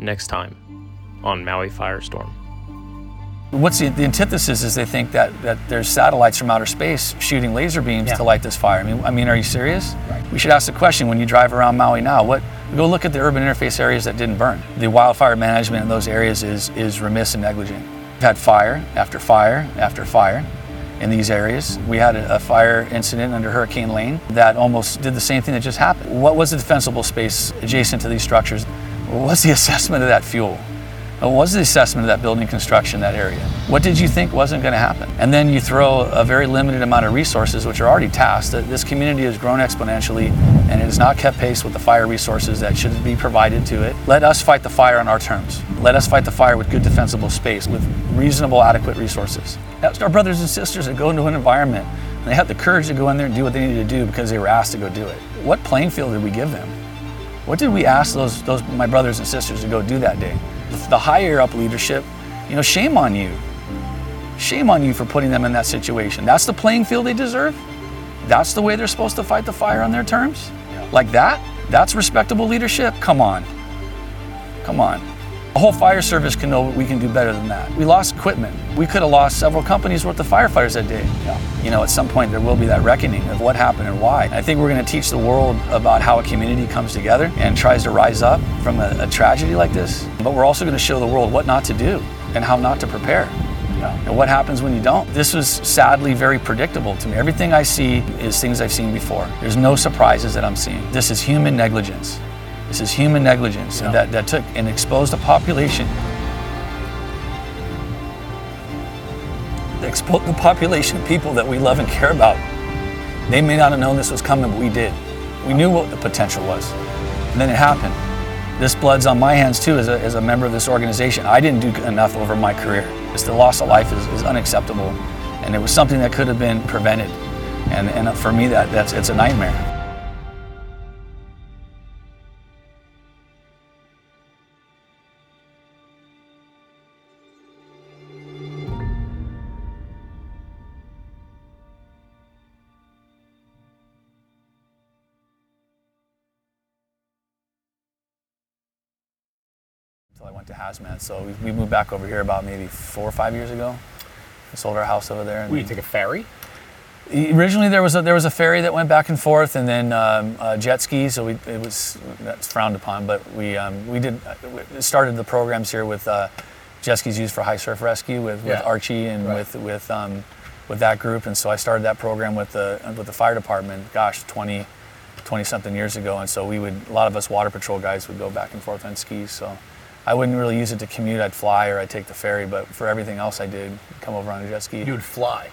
next time on Maui Firestorm. What's the, the antithesis is they think that, that there's satellites from outer space shooting laser beams Yeah. to light this fire. I mean, I mean, are you serious? Right. We should ask the question when you drive around Maui now. What go look at the urban interface areas that didn't burn. The wildfire management in those areas is is remiss and negligent. We've had fire after fire after fire in these areas. We had a, a fire incident under Hurricane Lane that almost did the same thing that just happened. What was the defensible space adjacent to these structures? What was the assessment of that fuel? What was the assessment of that building construction that area? What did you think wasn't going to happen? And then you throw a very limited amount of resources, which are already tasked. This community has grown exponentially and it has not kept pace with the fire resources that should be provided to it. Let us fight the fire on our terms. Let us fight the fire with good defensible space, with reasonable, adequate resources. That's our brothers and sisters that go into an environment and they have the courage to go in there and do what they needed to do because they were asked to go do it. What playing field did we give them? What did we ask those, those my brothers and sisters to go do that day? The higher up leadership, you know, shame on you. Shame on you for putting them in that situation. That's the playing field they deserve. That's the way they're supposed to fight the fire on their terms. Like that? That's respectable leadership? Come on. Come on. The whole fire service can know we can do better than that. We lost equipment. We could have lost several companies worth of firefighters that day. You know, at some point there will be that reckoning of what happened and why. I think we're going to teach the world about how a community comes together and tries to rise up from a, a tragedy like this. But we're also going to show the world what not to do and how not to prepare. And what happens when you don't? This was sadly very predictable to me. Everything I see is things I've seen before. There's no surprises that I'm seeing. This is human negligence. This is human negligence that, that took and exposed a population. Exposed the population of people that we love and care about. They may not have known this was coming, but we did. We knew what the potential was. And then it happened. This blood's on my hands too as a, as a member of this organization. I didn't do enough over my career. It's the loss of life is, is unacceptable. And it was something that could have been prevented. And, and for me, that, that's, it's a nightmare. Hazmat. So we, we moved back over here about maybe four or five years ago. We sold our house over there. And We take a ferry. originally there was a, there was a ferry that went back and forth, and then um, uh, jet skis. So we, it was that's frowned upon, but we um, we did uh, we started the programs here with uh, jet skis used for high surf rescue with, with Yeah. Archie and Right. with with um, with that group, and so I started that program with the with the fire department. Gosh, 20, 20 something years ago, and so we would a lot of us water patrol guys would go back and forth on skis. So. I wouldn't really use it to commute. I'd fly or I'd take the ferry, but for everything else, I did come over on a jet ski. You would fly.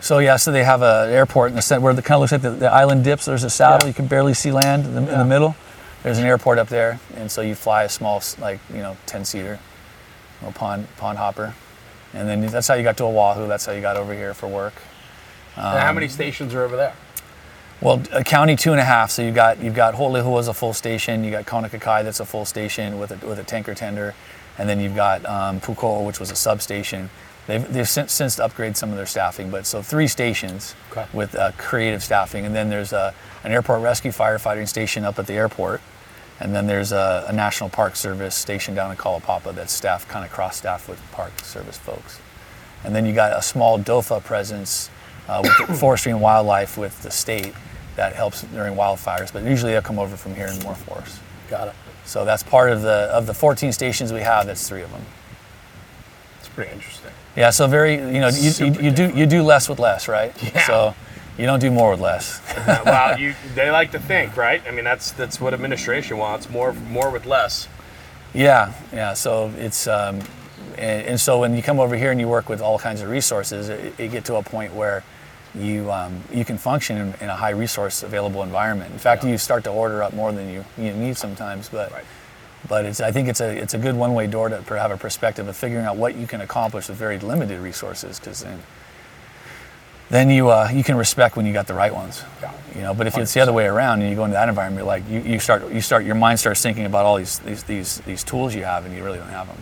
So yeah, so they have an airport in the center where the kind of looks like the, the island dips. There's a saddle Yeah. you can barely see land in the, in the middle. There's an airport up there, and so you fly a small, like you know, ten seater, little pond pond hopper, and then that's how you got to Oahu. That's how you got over here for work. Um, how many stations are over there? Well, a county two and a half. So you got you've got Ho'olehua is a full station. You got Kaunakakai that's a full station with a with a tanker tender, and then you've got um, Pukoo, which was a substation. They've they've since, since upgraded some of their staffing, but so three stations Okay. with uh, creative staffing, and then there's a, an airport rescue firefighting station up at the airport, and then there's a, a national park service station down in Kalaupapa that's staffed kind of cross staffed with park service folks. And then you got a small DOFAW presence uh, with forestry and wildlife with the state that helps during wildfires. But usually they'll come over from here in more force. Got it. So that's part of the of the 14 stations we have. That's three of them. It's pretty interesting. Yeah. So very you know you, you, you do you do less with less, right? Yeah. So you don't do more with less. well, you they like to think, right? I mean, that's that's what administration wants more more with less. Yeah, yeah. So it's um, and, and so when you come over here and you work with all kinds of resources, it, it get to a point where you um, you can function in, in a high resource available environment. In fact, Yeah. you start to order up more than you, you need sometimes. But Right. but it's I think it's a it's a good one way door to have a perspective of figuring out what you can accomplish with very limited resources because then then you uh, you can respect when you got the right ones. Yeah. You know, but if it's the other way around and you go into that environment, like you, you start you start your mind starts thinking about all these, these these these tools you have and you really don't have them.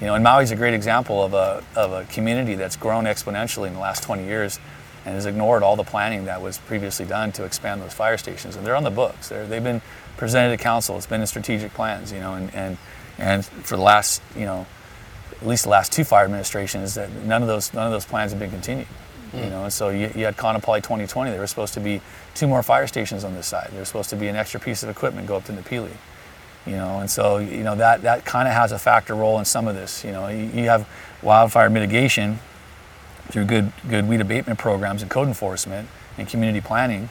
You know, and Maui's a great example of a of a community that's grown exponentially in the last 20 years and has ignored all the planning that was previously done to expand those fire stations. And they're on the books. They're, they've been presented to council. It's been in strategic plans, you know, and and and for the last, you know, at least the last two fire administrations, that none of those none of those plans have been continued. You hmm. know, and so you, you had Kaanapali 2020. There were supposed to be two more fire stations on this side. There was supposed to be an extra piece of equipment go up to Napili. You know, and so you know that that kind of has a factor role in some of this. You know, you, you have wildfire mitigation through good good weed abatement programs and code enforcement and community planning,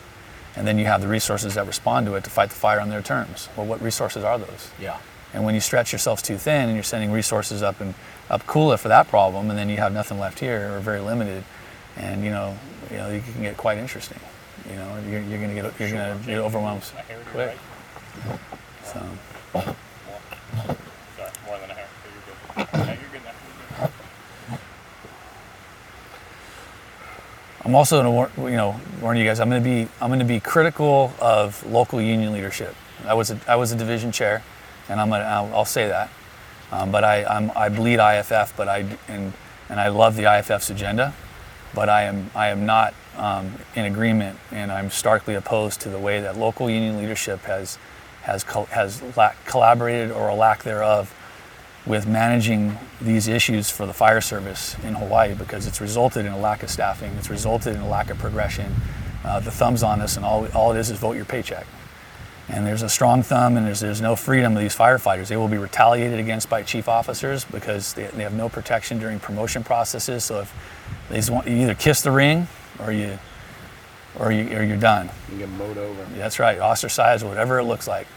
and then you have the resources that respond to it to fight the fire on their terms. Well, what resources are those? Yeah. And when you stretch yourselves too thin and you're sending resources up and up Kula for that problem, and then you have nothing left here or very limited, and you know, you know, you can get quite interesting. You know, you're, you're gonna get you're gonna get overwhelmed quick. So Sorry, more than a hair. but You're good. Yeah, you're good now. I'm also gonna war- you know warn you guys. I'm gonna be I'm gonna be critical of local union leadership. I was a, I was a division chair, and I'm gonna I'll, I'll say that. Um, but I I'm, I bleed IFF, but I and and I love the IFF's agenda, but I am I am not um, in agreement, and I'm starkly opposed to the way that local union leadership has has col- has la- collaborated or a lack thereof with managing these issues for the fire service in Hawaii because it's resulted in a lack of staffing, it's resulted in a lack of progression. Uh, the thumb's on us, and all, all it is is vote your paycheck. And there's a strong thumb, and there's, there's no freedom of these firefighters. They will be retaliated against by chief officers because they, they have no protection during promotion processes. So if they just want, you either kiss the ring or you, or, you, or you're done. You get mowed over. That's right, ostracized, whatever it looks like.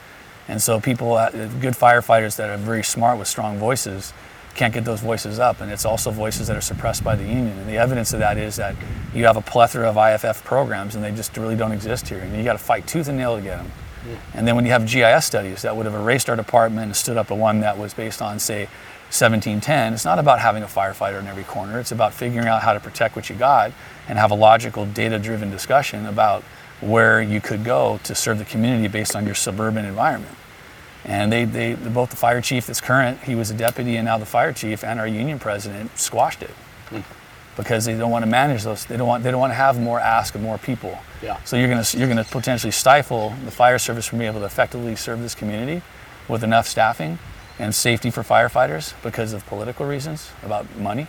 And so people, uh, good firefighters that are very smart with strong voices, can't get those voices up. And it's also voices that are suppressed by the union. And the evidence of that is that you have a plethora of IFF programs, and they just really don't exist here. And you got to fight tooth and nail to get them. And then when you have GIS studies that would have erased our department and stood up a one that was based on, say, 1710, it's not about having a firefighter in every corner. It's about figuring out how to protect what you got and have a logical, data driven discussion about where you could go to serve the community based on your suburban environment. And they, they, both the fire chief that's current, he was a deputy, and now the fire chief and our union president squashed it hmm. because they don't want to manage those. They don't want they don't want to have more ask of more people. Yeah. So you're gonna you're gonna potentially stifle the fire service from being able to effectively serve this community with enough staffing and safety for firefighters because of political reasons about money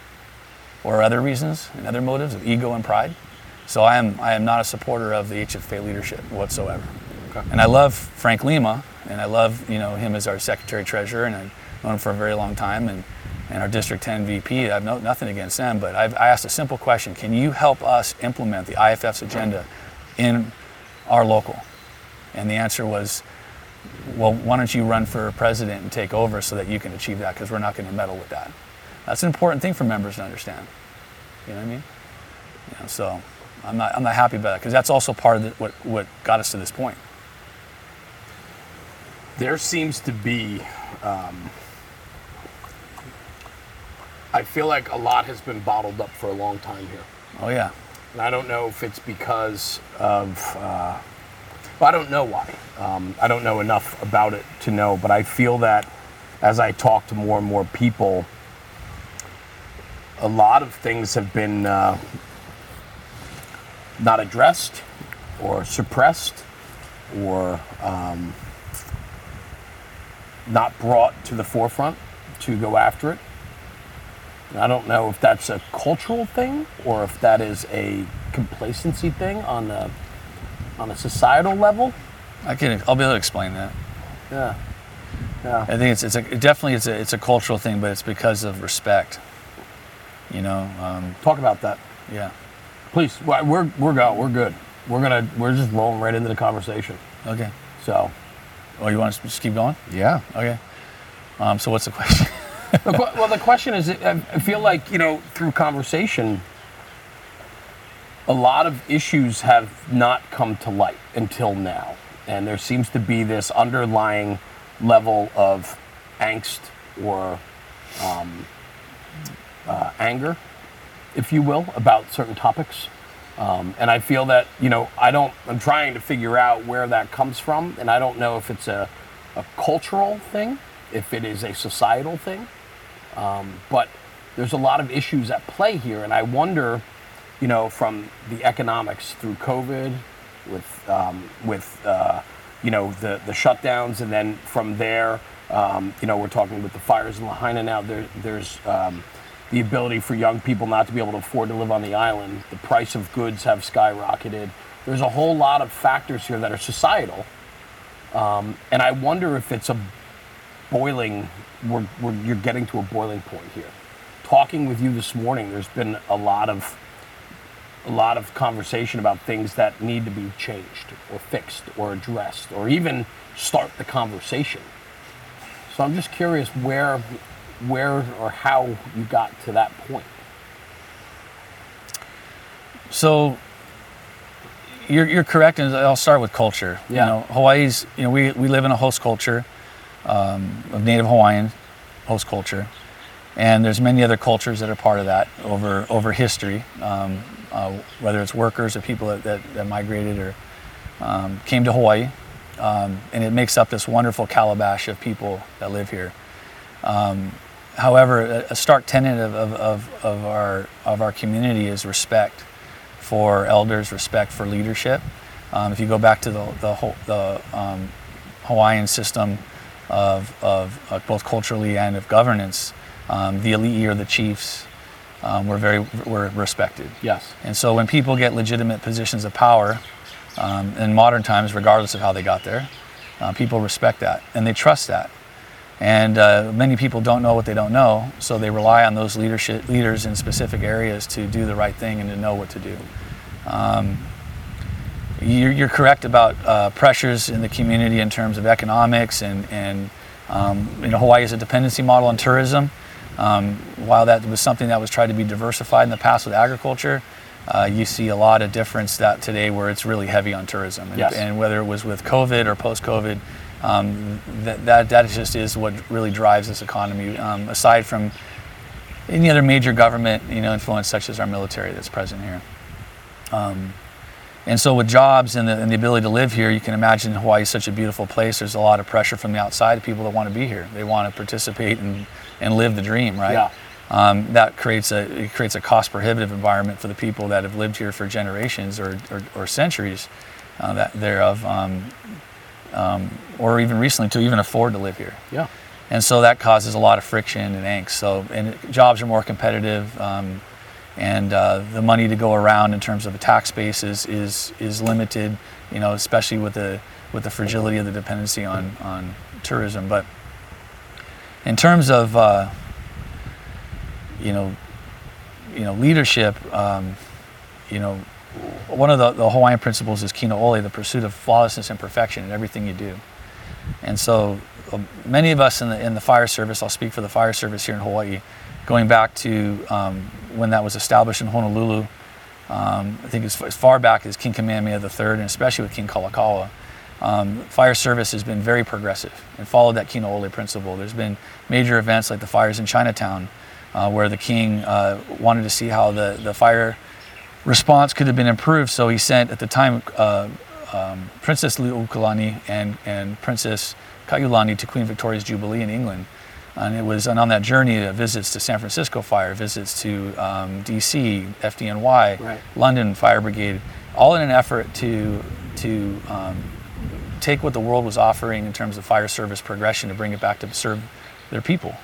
or other reasons and other motives of ego and pride. So I am I am not a supporter of the HFA leadership whatsoever. And I love Frank Lima, and I love you know him as our secretary treasurer, and I've known him for a very long time, and, and our District 10 VP. I have no, nothing against them, but I've, I asked a simple question: Can you help us implement the IFF's agenda in our local? And the answer was, well, why don't you run for president and take over so that you can achieve that? Because we're not going to meddle with that. That's an important thing for members to understand. You know what I mean? You know, so I'm not I'm not happy about that because that's also part of the, what what got us to this point. there seems to be um, i feel like a lot has been bottled up for a long time here Oh yeah. and i don't know if it's because of uh, well, i don't know why um, i don't know enough about it to know but i feel that as i talk to more and more people a lot of things have been uh, not addressed or suppressed or um, not brought to the forefront to go after it. And I don't know if that's a cultural thing or if that is a complacency thing on a on a societal level. I can I'll be able to explain that. Yeah, yeah. I think it's it's a, it definitely it's a it's a cultural thing, but it's because of respect. You know, um, Talk about that, yeah. Please. We're we're we're go. We're good. We're gonna we're just rolling right into the conversation. Okay. So, Oh, you want to just keep going? yeah. Okay. Um, so what's the question? Well, the question is, I I feel like you know, through conversation, a lot of issues have not come to light until now, and there seems to be this underlying level of angst or um, uh, anger, if you will, about certain topics. Um, and I feel that you know, I don't. I'm trying to figure out where that comes from, and I don't know if it's a, a cultural thing, if it is a societal thing but there's a lot of issues at play here, and I wonder, you know, from the economics through COVID, with um, with uh, you know, the the shutdowns, and then from there, um, you know, we're talking with the fires in Lahaina now. There, there's um, the ability for young people not to be able to afford to live on the island. The price of goods have skyrocketed. There's a whole lot of factors here that are societal, um, and I wonder if it's a boiling. We're, we're, you're getting to a boiling point here. Talking with you this morning, there's been a lot of a lot of conversation about things that need to be changed or fixed or addressed or even start the conversation. So I'm just curious where where or how you got to that point. So you're, you're correct, and I'll start with culture. Yeah. You know, Hawaii's, you know, we, we live in a host culture um, of Native Hawaiian host culture, and there's many other cultures that are part of that over over history, um, uh, whether it's workers or people that, that, that migrated or um, came to Hawaii, um, and it makes up this wonderful calabash of people that live here. Um, however, a, stark tenet of, of, of, of our of our community is respect for elders, respect for leadership. Um, if you go back to the the, whole, the um, Hawaiian system of, of uh, both culturally and of governance, um, the elite or the chiefs um, were very were respected. Yes. And so when people get legitimate positions of power um, in modern times, regardless of how they got there, uh, people respect that and they trust that. And uh, many people don't know what they don't know, so they rely on those leadership leaders in specific areas to do the right thing and to know what to do. Um, you're, you're correct about uh, pressures in the community in terms of economics and, and um, you know, Hawaii is a dependency model on tourism. Um, while that was something that was tried to be diversified in the past with agriculture, uh, you see a lot of difference that today where it's really heavy on tourism. And, Yes. and whether it was with COVID or post-COVID, um, that, that, that just is what really drives this economy, um, aside from any other major government you know, influence such as our military that's present here. Um, and so with jobs and the, and the ability to live here, you can imagine Hawaii is such a beautiful place. There's a lot of pressure from the outside, people that want to be here. They want to participate and, and live the dream, right? Yeah. Um, that creates a it creates a cost prohibitive environment for the people that have lived here for generations or, or, or centuries uh, that thereof, um, um, or even recently to even afford to live here. Yeah. And so that causes a lot of friction and angst. So, and jobs are more competitive, um, and uh, the money to go around in terms of a tax base is, is, is limited, you know, especially with the, with the fragility of the dependency on, on tourism. But in terms of, uh, you know, you know, leadership, um, you know, one of the, the Hawaiian principles is kina'ole, the pursuit of flawlessness and perfection in everything you do. And so um, many of us in the, in the fire service, I'll speak for the fire service here in Hawaii, going back to um, when that was established in Honolulu, um, I think as, as far back as King Kamehameha III, and especially with King Kalakaua, um, fire service has been very progressive and followed that Kina'ole principle. There's been major events like the fires in Chinatown, uh, where the king uh, wanted to see how the, the fire response could have been improved. So he sent, at the time, uh, um, Princess Liliuokalani and, and Princess Kaiulani to Queen Victoria's Jubilee in England. And it was and on that journey, uh, visits to San Francisco Fire, visits to um, DC, FDNY, Right. London Fire Brigade, all in an effort to, to um, take what the world was offering in terms of fire service progression to bring it back to serve their people.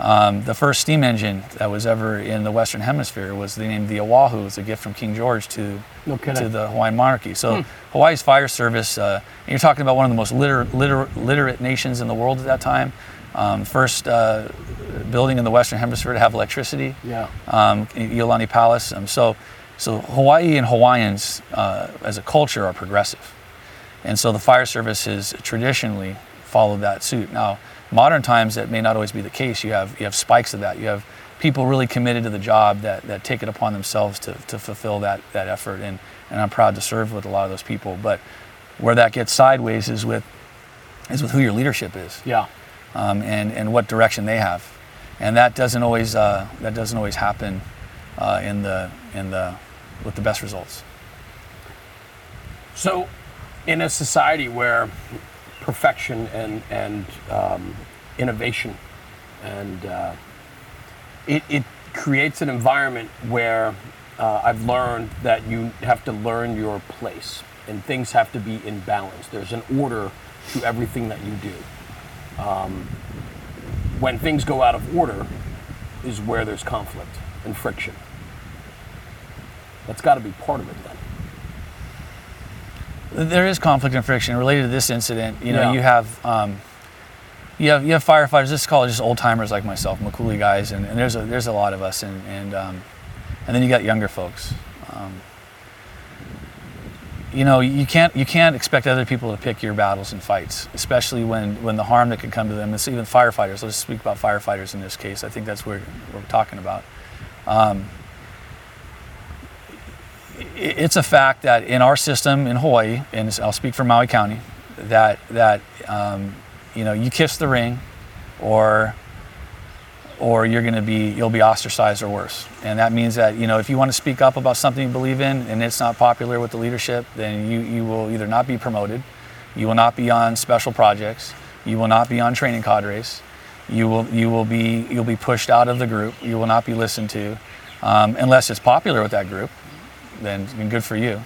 Um, the first steam engine that was ever in the Western Hemisphere was the name the Oahu. It's a gift from King George to No to the Hawaiian monarchy. So Hawaii's fire service, uh, and you're talking about one of the most liter- liter- literate nations in the world at that time. Um, first uh, building in the Western Hemisphere to have electricity Yeah. um, Iolani Palace. Um, so, so Hawaii and Hawaiians uh, as a culture are progressive, and so the fire service has traditionally followed that suit. Now, modern times that may not always be the case. You have you have spikes of that. You have people really committed to the job that, that take it upon themselves to, to fulfill that that effort, and and I'm proud to serve with a lot of those people. But where that gets sideways is with is with who your leadership is Yeah. um, and and what direction they have, and that doesn't always uh, that doesn't always happen uh, in the in the with the best results. So, in a society where perfection and and um, innovation and uh, it, it creates an environment where uh, I've learned that you have to learn your place. and things have to be in balance. There's an order to everything that you do. Um, when things go out of order, is where there's conflict and friction. That's got to be part of it then. There is conflict and friction related to this incident. You know, Yeah. you have um, you have you have firefighters. This is called just old timers like myself, makule guys, and, and there's a there's a lot of us, and and um, and then you got younger folks. Um, you know, you can't you can't expect other people to pick your battles and fights, especially when when the harm that could come to them. It's even firefighters. Let's speak about firefighters in this case. I think that's what we're talking about. Um, it's a fact that in our system in Hawaii, and I'll speak for Maui County, that that um, you know you kiss the ring, or or you're going to be you'll be ostracized or worse. And that means that you know if you want to speak up about something you believe in and it's not popular with the leadership, then you you will either not be promoted, you will not be on special projects, you will not be on training cadres, you will you will be you'll be pushed out of the group, you will not be listened to, um, unless it's popular with that group then good for you.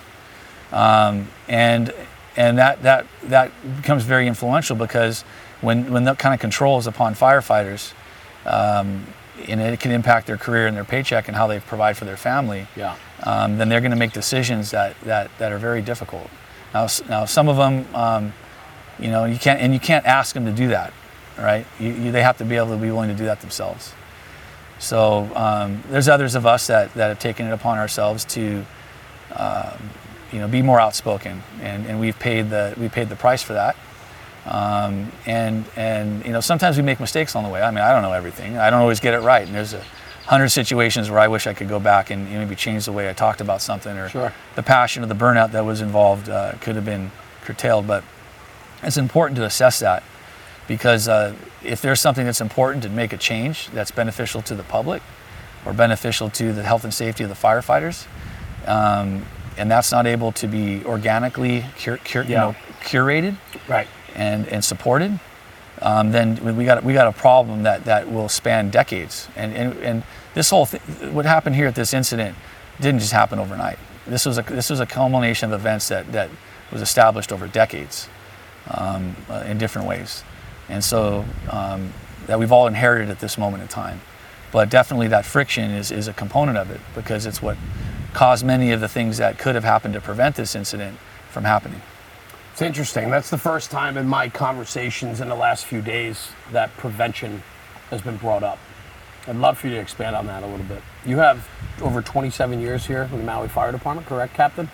Um, and and that that that becomes very influential because when when that kind of control is upon firefighters, um, and it can impact their career and their paycheck and how they provide for their family. Yeah. Um, then they're going to make decisions that, that that are very difficult. Now now some of them, um, you know, you can't and you can't ask them to do that, right? You, you, they have to be able to be willing to do that themselves. So um, there's others of us that, that have taken it upon ourselves to, um, you know, be more outspoken, and, and we've paid the we paid the price for that. Um, and and you know sometimes we make mistakes on the way. I mean I don't know everything. I don't always get it right, and there's a hundred situations where I wish I could go back and maybe change the way I talked about something or Sure. the passion or the burnout that was involved uh, could have been curtailed. But it's important to assess that because uh, if there's something that's important to make a change that's beneficial to the public or beneficial to the health and safety of the firefighters, um, and that's not able to be organically cur- cur- you know, curated Right. and, and supported, um, then we got we got a problem that, that will span decades. And, and, and this whole thing, what happened here at this incident didn't just happen overnight. This was a this was a culmination of events that, that was established over decades um, uh, in different ways, and so um, that we've all inherited at this moment in time. But definitely that friction is, is a component of it because it's what caused many of the things that could have happened to prevent this incident from happening. It's interesting. That's the first time in my conversations in the last few days that prevention has been brought up. I'd love for you to expand on that a little bit. You have over 27 years here in the Maui Fire Department, correct, Captain?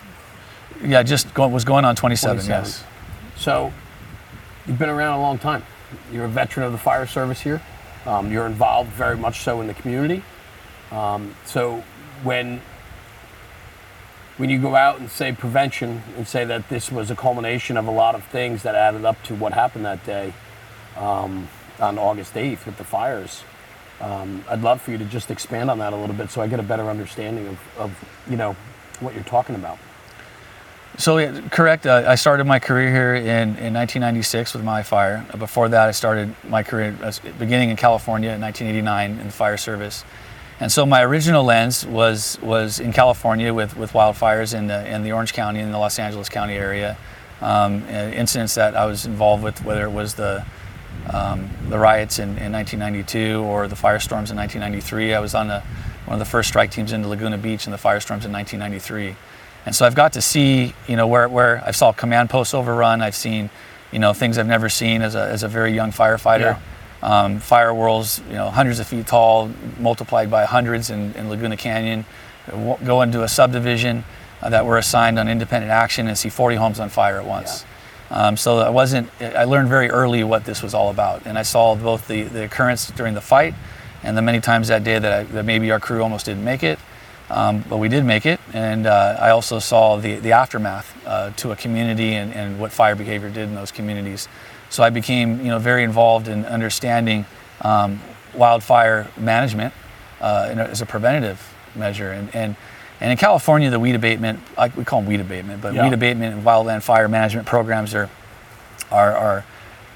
Yeah, just go, was going on 27, 27. yes. So, you've been around a long time. You're a veteran of the fire service here. Um, you're involved very much so in the community. Um, so, when when you go out and say prevention and say that this was a culmination of a lot of things that added up to what happened that day um, on August 8th with the fires, um, I'd love for you to just expand on that a little bit so I get a better understanding of, of you know what you're talking about. So, yeah, correct. Uh, I started my career here in, in 1996 with Maui Fire. Before that, I started my career beginning in California in 1989 in the fire service. And so my original lens was was in California with, with wildfires in the in the Orange County and the Los Angeles County area, um, incidents that I was involved with, whether it was the um, the riots in, in 1992 or the firestorms in 1993. I was on the, one of the first strike teams into Laguna Beach in the firestorms in 1993. And so I've got to see, you know, where, where I saw command posts overrun. I've seen, you know, things I've never seen as a, as a very young firefighter. Um, fire whirls, you know, hundreds of feet tall, multiplied by hundreds in, in Laguna Canyon. Go into a subdivision uh, that were assigned on independent action and see 40 homes on fire at once. Um, so I wasn't. I learned very early what this was all about, and I saw both the, the occurrence during the fight, and the many times that day that, I, that maybe our crew almost didn't make it, um, but we did make it. And uh, I also saw the the aftermath uh, to a community and, and what fire behavior did in those communities. So I became you know very involved in understanding um, wildfire management uh, as a preventative measure, and and and in California, the weed abatement, like we call them weed abatement, but Yeah. weed abatement and wildland fire management programs are are are,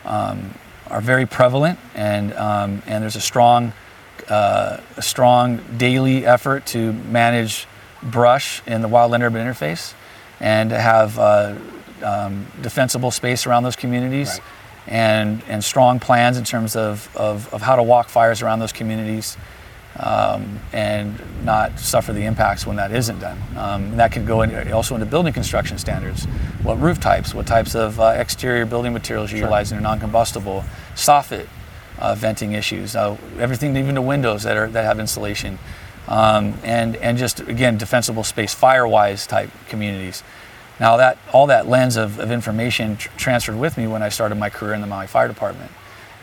um, are very prevalent, and um, and there's a strong uh, a strong daily effort to manage brush in the wildland urban interface. and to have uh, um, defensible space around those communities Right. And, and strong plans in terms of, of, of how to walk fires around those communities um, and not suffer the impacts when that isn't done. Um, and that could go in, also into building construction standards. What roof types, what types of uh, exterior building materials you're utilizing are non-combustible, soffit uh, venting issues, uh, everything, even the windows that are that have insulation, um, and and just again defensible space, fire-wise type communities. Now that all that lens of, of information tr- transferred with me when I started my career in the Maui Fire Department.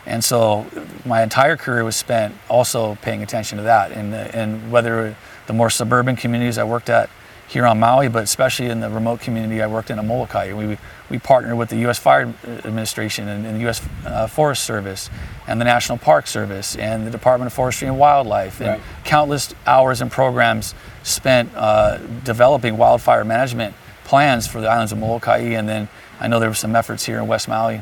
And so my entire career was spent also paying attention to that. And, and whether the more suburban communities I worked at here on Maui, but especially in the remote community I worked in at Molokai, we, we partnered with the U.S. Fire Administration and, and the U.S. Uh, Forest Service and the National Park Service and the Department of Forestry and Wildlife and Right. countless hours and programs spent uh, developing wildfire management plans for the islands of Molokai. And then I know there were some efforts here in West Maui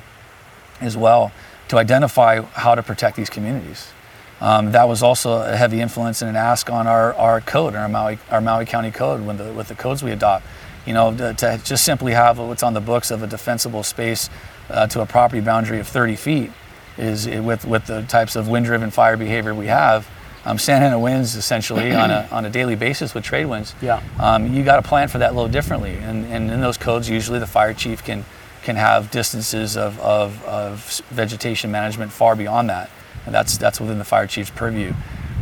as well to identify how to protect these communities. Um, that was also a heavy influence and an ask on our, our code, our Maui, our Maui County code, with the, with the codes we adopt. You know, to, to just simply have what's on the books of a defensible space uh, to a property boundary of 30 feet is with, with the types of wind-driven fire behavior we have. Um, Santa Ana winds essentially on a, on a daily basis with trade winds. Yeah. Um, you got to plan for that a little differently, and, and in those codes, usually the fire chief can can have distances of, of, of vegetation management far beyond that, and that's that's within the fire chief's purview.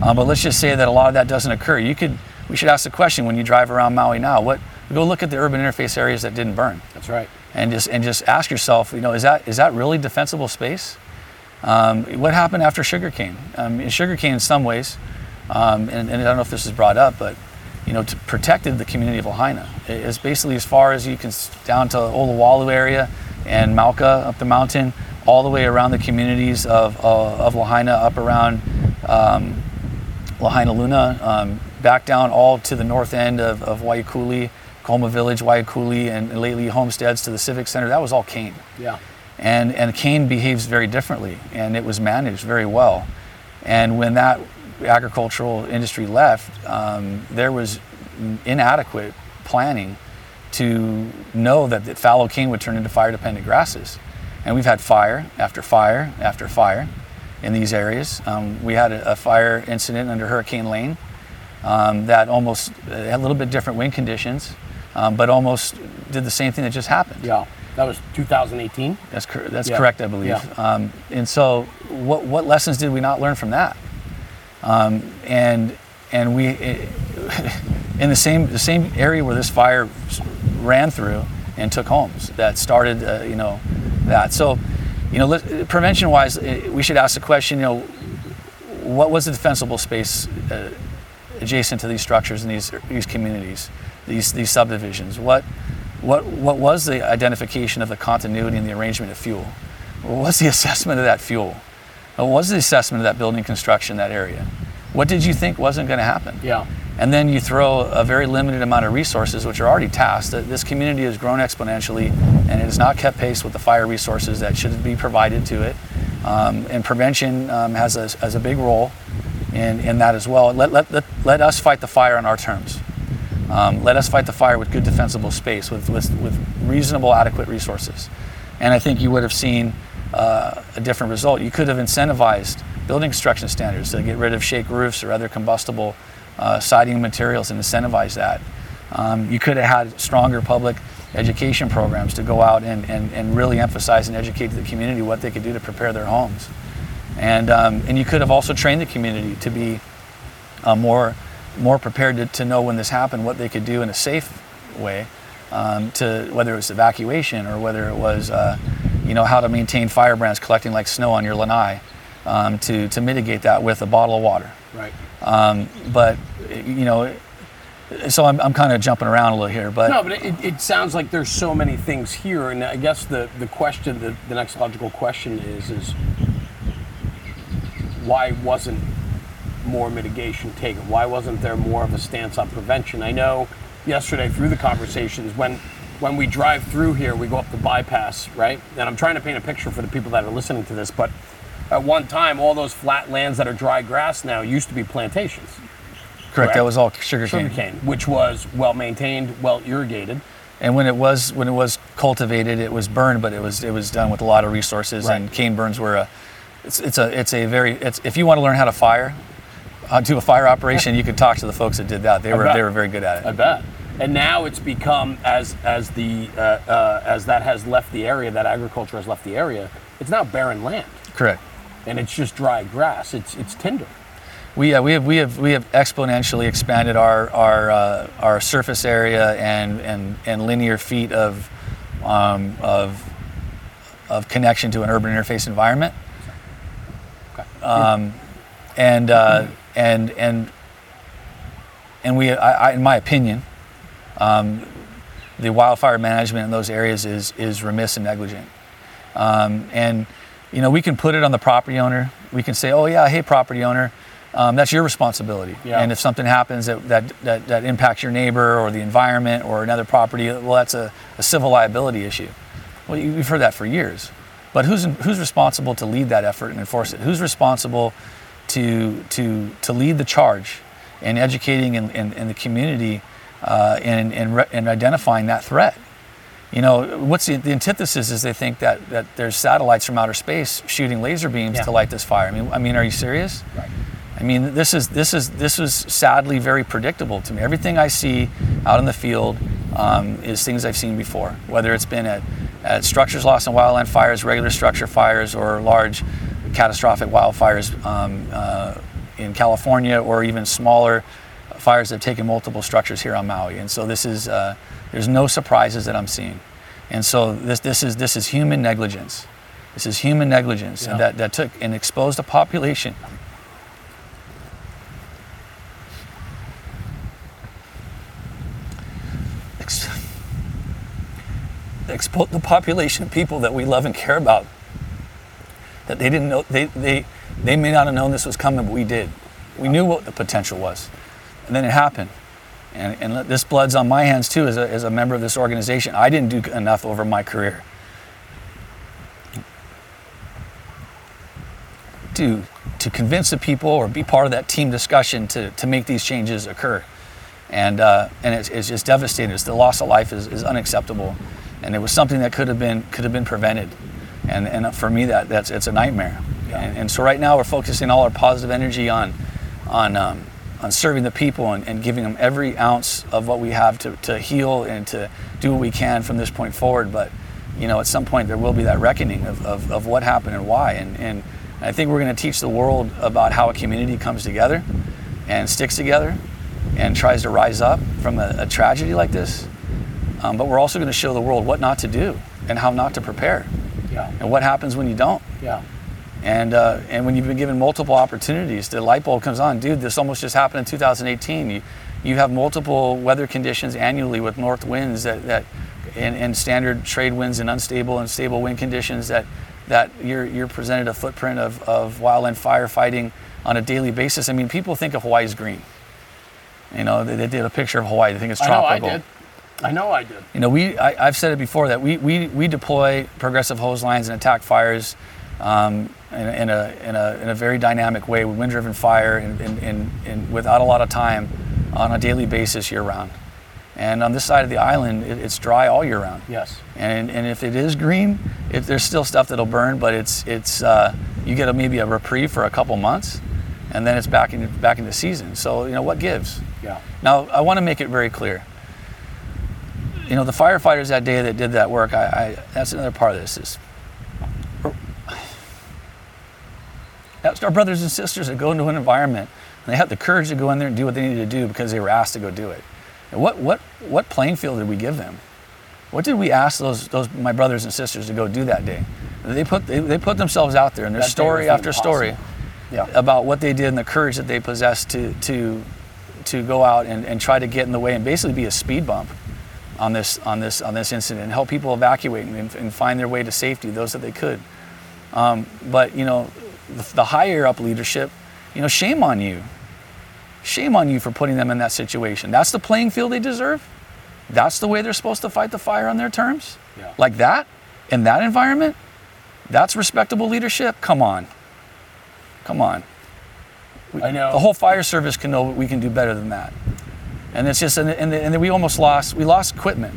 Um, but let's just say that a lot of that doesn't occur. You could we should ask the question when you drive around Maui now. What go look at the urban interface areas that didn't burn, That's right. and just and just ask yourself, you know, is that is that really defensible space? Um, what happened after sugarcane? Um, sugarcane, in some ways, um, and, and I don't know if this is brought up, but you know, protected the community of Lahaina. It's basically as far as you can down to Olowalu area and mauka up the mountain, all the way around the communities of, uh, of Lahaina, up around um, Lahainaluna, um, back down all to the north end of, of Wahikuli, Kahoma Village, Wahikuli, and, and Leiali'i homesteads to the Civic Center. That was all cane Yeah. And and cane behaves very differently, and it was managed very well. And when that agricultural industry left, um, there was inadequate planning to know that, the fallow cane would turn into fire-dependent grasses. And we've had fire after fire after fire in these areas. Um, we had a, a fire incident under Hurricane Lane um, that almost uh, had a little bit different wind conditions, um, but almost did the same thing that just happened. Yeah. That was 2018. That's, cor- that's Yeah. correct, I believe. Yeah. Um, and so, what, what lessons did we not learn from that? Um, and and we, in the same the same area where this fire ran through and took homes, that started, uh, you know, that. So, you know, prevention-wise, uh, we should ask the question, you know, what was the defensible space uh, adjacent to these structures and these these communities, these these subdivisions? What what what was the identification of the continuity and the arrangement of fuel? What was the assessment of that fuel? What was the assessment of that building construction that area? What did you think wasn't going to happen? Yeah. And then you throw a very limited amount of resources, which are already tasked. This community has grown exponentially, and it has not kept pace with the fire resources that should be provided to it. Um, and prevention um, has a, has a big role in, in that as well. Let, let, let, let us fight the fire on our terms. Um, let us fight the fire with good defensible space, with, with, with reasonable, adequate resources. And I think you would have seen uh, a different result. You could have incentivized building construction standards to get rid of shake roofs or other combustible uh, siding materials and incentivize that. Um, you could have had stronger public education programs to go out and, and, and really emphasize and educate the community what they could do to prepare their homes. And, um, and you could have also trained the community to be uh, more, more prepared to, to know when this happened, what they could do in a safe way, um, to whether it was evacuation or whether it was, uh, you know, how to maintain firebrands collecting like snow on your lanai, um, to, to mitigate that with a bottle of water. Right. Um, but you know, so I'm, I'm kind of jumping around a little here, but No, but it, it sounds like there's so many things here, and I guess the, the question, the, the next logical question is, is why wasn't more mitigation taken? Why wasn't there more of a stance on prevention? I know yesterday through the conversations when when we drive through here, we go up the bypass, right? And I'm trying to paint a picture for the people that are listening to this, but at one time, all those flat lands that are dry grass now used to be plantations correct, that was all sugarcane. sugarcane, which was well maintained, well irrigated. And when it was when it was cultivated, it was burned, but it was it was done with a lot of resources. Right. And cane burns were a it's, it's a it's a very it's if you want to learn how to fire, do a fire operation, you could talk to the folks that did that. They were bet. they were very good at it. I bet. And now it's become as as the uh, uh, as that has left the area, that agriculture has left the area. It's now barren land, Correct. and it's just dry grass. It's it's tinder. We, uh, we have we have we have exponentially expanded our our uh, our surface area and and and linear feet of um, of of connection to an urban interface environment. Okay. Um, and uh, and and and we, I, I, in my opinion, um, the wildfire management in those areas is is remiss and negligent. Um, and you know, we can put it on the property owner. We can say, "Oh yeah, hey property owner, um, that's your responsibility." Yeah. And if something happens that, that that that impacts your neighbor or the environment or another property, well, that's a, a civil liability issue. Well, you- we've heard that for years. But who's who's responsible to lead that effort and enforce it? Who's responsible to to to lead the charge in educating in, in, the community uh, and and, re- and identifying that threat? You know, what's the, the antithesis is they think that, that there's satellites from outer space shooting laser beams Yeah. to light this fire. I mean, I mean, are you serious? Right. I mean, this is this is this is sadly very predictable to me. Everything I see out in the field um, is things I've seen before, whether it's been at, at structures lost in wildland fires, regular structure fires, or large catastrophic wildfires um, uh, in California, or even smaller fires that have taken multiple structures here on Maui. And so this is uh, there's no surprises that I'm seeing. And so this this is this is human negligence. This is human negligence Yeah. that, that took and exposed a population ex- expose the population of people that we love and care about that they didn't know they, they they may not have known this was coming but we did. We knew what the potential was. And then it happened. And, and this blood's on my hands too as a, as a member of this organization. I didn't do enough over my career. To to convince the people or be part of that team discussion to, to make these changes occur. And uh, and it's, it's just devastating. It's, the loss of life is, is unacceptable, and it was something that could have been could have been prevented, and and for me that that's it's a nightmare. And, and so right now we're focusing all our positive energy on on um, on serving the people and, and giving them every ounce of what we have to, to heal and to do what we can from this point forward. But you know, at some point there will be that reckoning of, of, of what happened and why. And, and I think we're going to teach the world about how a community comes together and sticks together and tries to rise up from a, a tragedy like this. Um, but we're also going to show the world what not to do and how not to prepare Yeah. and what happens when you don't. Yeah. And, uh, and when you've been given multiple opportunities, the light bulb comes on. Dude, this almost just happened in 2018. You, you have multiple weather conditions annually with north winds that, that and, and standard trade winds and unstable and stable wind conditions that, that you're, you're presented a footprint of, of wildland firefighting on a daily basis. I mean, people think of Hawaii as green. You know, they, they did a picture of Hawaii. They think it's I know I tropical. did. I know I did. You know, we I, I've said it before that we, we, we deploy progressive hose lines and attack fires um, in, a- in, a, in, a, in a very dynamic way with wind-driven fire and, and, and, and without a lot of time on a daily basis year-round. And on this side of the island, it, it's dry all year round. Yes. And, and if it is green, it, there's still stuff that'll burn, but it's it's uh, you get a, maybe a reprieve for a couple months, and then it's back in back into season. So you know what gives. Yeah. Now, I want to make it very clear. You know, the firefighters that day that did that work, I, I that's another part of this is that's our brothers and sisters that go into an environment and they have the courage to go in there and do what they needed to do because they were asked to go do it. And what what what playing field did we give them? What did we ask those those my brothers and sisters to go do that day? They put they, they put themselves out there and their That story after story. Yeah. about what they did and the courage that they possessed to to to go out and, and try to get in the way and basically be a speed bump on this on this on this incident and help people evacuate and, and find their way to safety those that they could. Um, but you know the, the higher up leadership you know shame on you. Shame on you for putting them in that situation. That's the playing field they deserve. That's the way they're supposed to fight the fire on their terms. Yeah. like that in that environment that's respectable leadership. Come on. Come on. I know. the whole fire service can know we can do better than that. And it's just, and, and, and we almost lost, we lost equipment.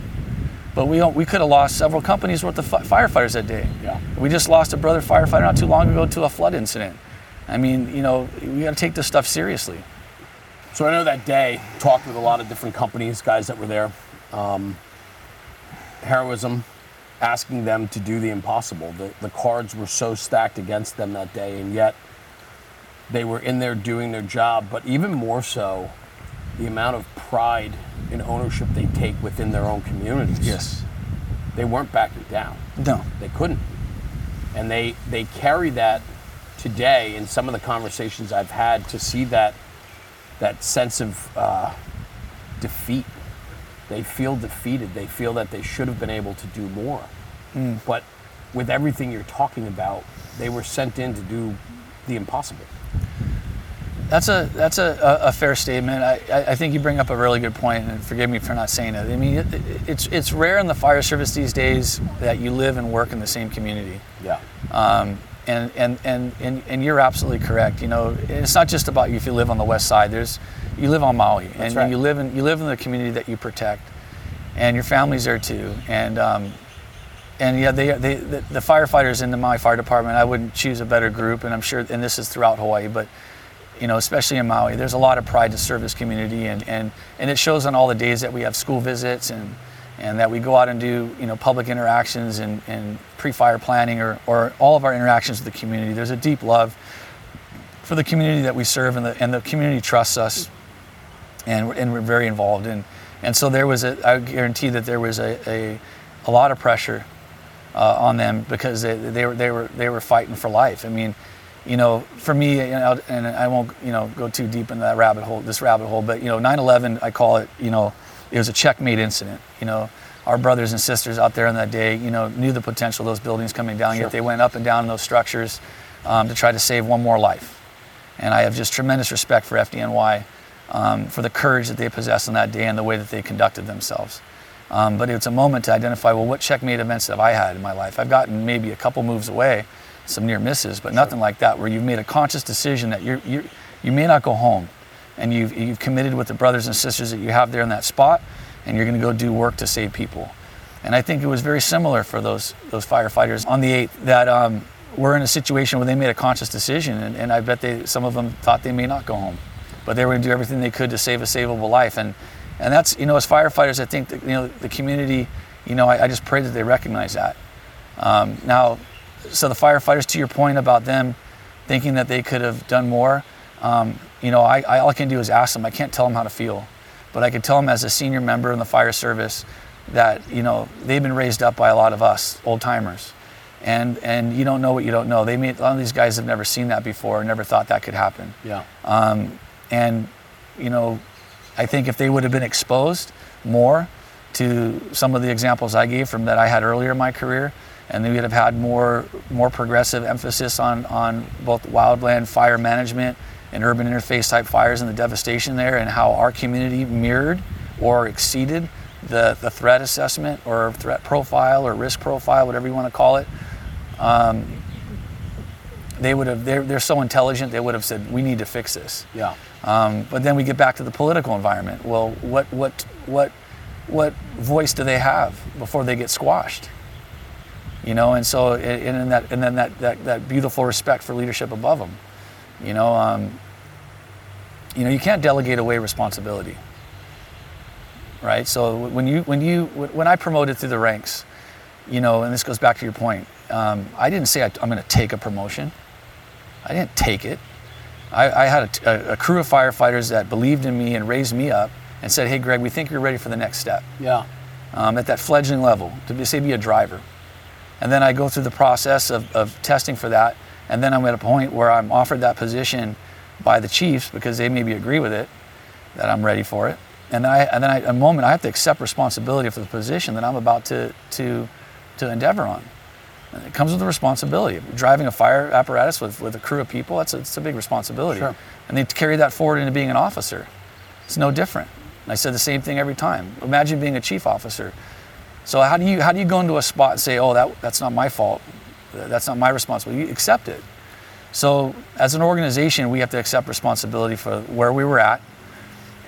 But we we could have lost several companies worth of fi- firefighters that day. Yeah. We just lost a brother firefighter not too long ago to a flood incident. I mean, you know, we got to take this stuff seriously. So I know that day talked with a lot of different companies, guys that were there. Um, heroism, asking them to do the impossible. The, the cards were so stacked against them that day, and yet they were in there doing their job. But even more so, the amount of pride and ownership they take within their own communities. Yes. They weren't backing down. No. They couldn't. And they they carry that today in some of the conversations I've had to see that that sense of uh, defeat. They feel defeated. They feel that they should have been able to do more. But with everything you're talking about, they were sent in to do the impossible. That's a that's a, a, a fair statement. I, I think you bring up a really good point, and forgive me for not saying it. I mean, it, it's it's rare in the fire service these days that you live and work in the same community. Yeah. Um, and, and, and, and, and you're absolutely correct. You know, it's not just about you if you live on the west side. There's, you live on Maui, and right. you live in you live in the community that you protect, and your family's there too. And um, and yeah, they, they the, the firefighters in the Maui Fire Department. I wouldn't choose a better group, and I'm sure, and this is throughout Hawaii, but you know, especially in Maui, there's a lot of pride to serve this community, and, and, and it shows on all the days that we have school visits and, and that we go out and do, you know, public interactions and, and pre-fire planning or, or all of our interactions with the community. There's a deep love for the community that we serve, and the, and the community trusts us, and, we're- and we're very involved. And, and so there was a, I guarantee that there was a, a, a lot of pressure uh, on them because they, they were they were they were fighting for life. I mean, you know, for me, you and I won't you know go too deep into that rabbit hole, this rabbit hole, but you know, 9/11, I call it, you know, it was a checkmate incident. You know, our brothers and sisters out there on that day, you know, knew the potential of those buildings coming down, Sure. yet they went up and down in those structures um, to try to save one more life. And I have just tremendous respect for FDNY um, for the courage that they possessed on that day and the way that they conducted themselves. Um, but it's a moment to identify well, what checkmate events have I had in my life? I've gotten maybe a couple moves away, some near misses, but nothing like that where you've made a conscious decision that you're, you're, you may not go home and you've, you've committed with the brothers and sisters that you have there in that spot and you're going to go do work to save people. And I think it was very similar for those, those firefighters on the 8th that um, were in a situation where they made a conscious decision and, and I bet they, some of them thought they may not go home but they were going to do everything they could to save a savable life. And and that's you know as firefighters, I think that, you know the community, you know, I, I just pray that they recognize that. Um, now, so the firefighters, to your point about them thinking that they could have done more, um, you know, I, I all I can do is ask them. I can't tell them how to feel, but I can tell them as a senior member in the fire service that you know they've been raised up by a lot of us old timers. And, and you don't know what you don't know. They may, a lot of these guys have never seen that before, never thought that could happen. Yeah. Um, and, you know, I think if they would have been exposed more to some of the examples I gave from that I had earlier in my career, and they would have had more more progressive emphasis on, on both wildland fire management and urban interface type fires and the devastation there, and how our community mirrored or exceeded the, the threat assessment or threat profile or risk profile, whatever you want to call it. Um, they would have, they're, they're so intelligent, they would have said, we need to fix this. Yeah. Um, but then we get back to the political environment. Well, what what what what voice do they have before they get squashed? You know, and so and in that and then that, that, that beautiful respect for leadership above them. You know, um, you know, you can't delegate away responsibility. Right. So when you when you when I promoted through the ranks, you know, and this goes back to your point. Um, I didn't say I, I'm going to take a promotion. I didn't take it. I, I had a, a, a crew of firefighters that believed in me and raised me up and said, "Hey, Greg, we think you're ready for the next step." Yeah. Um, at that fledgling level, to be, say be a driver, and then I go through the process of, of testing for that, and then I'm at a point where I'm offered that position by the chiefs because they maybe agree with it that I'm ready for it, and then I and then I, a moment I have to accept responsibility for the position that I'm about to to to endeavor on. And it comes with a responsibility. Driving a fire apparatus with, with a crew of people, that's a, it's a big responsibility. Sure. And they carry that forward into being an officer. It's no different. And I said the same thing every time. Imagine being a chief officer. So how do you how do you go into a spot and say, oh, that that's not my fault, that's not my responsibility? You accept it. So as an organization, we have to accept responsibility for where we were at,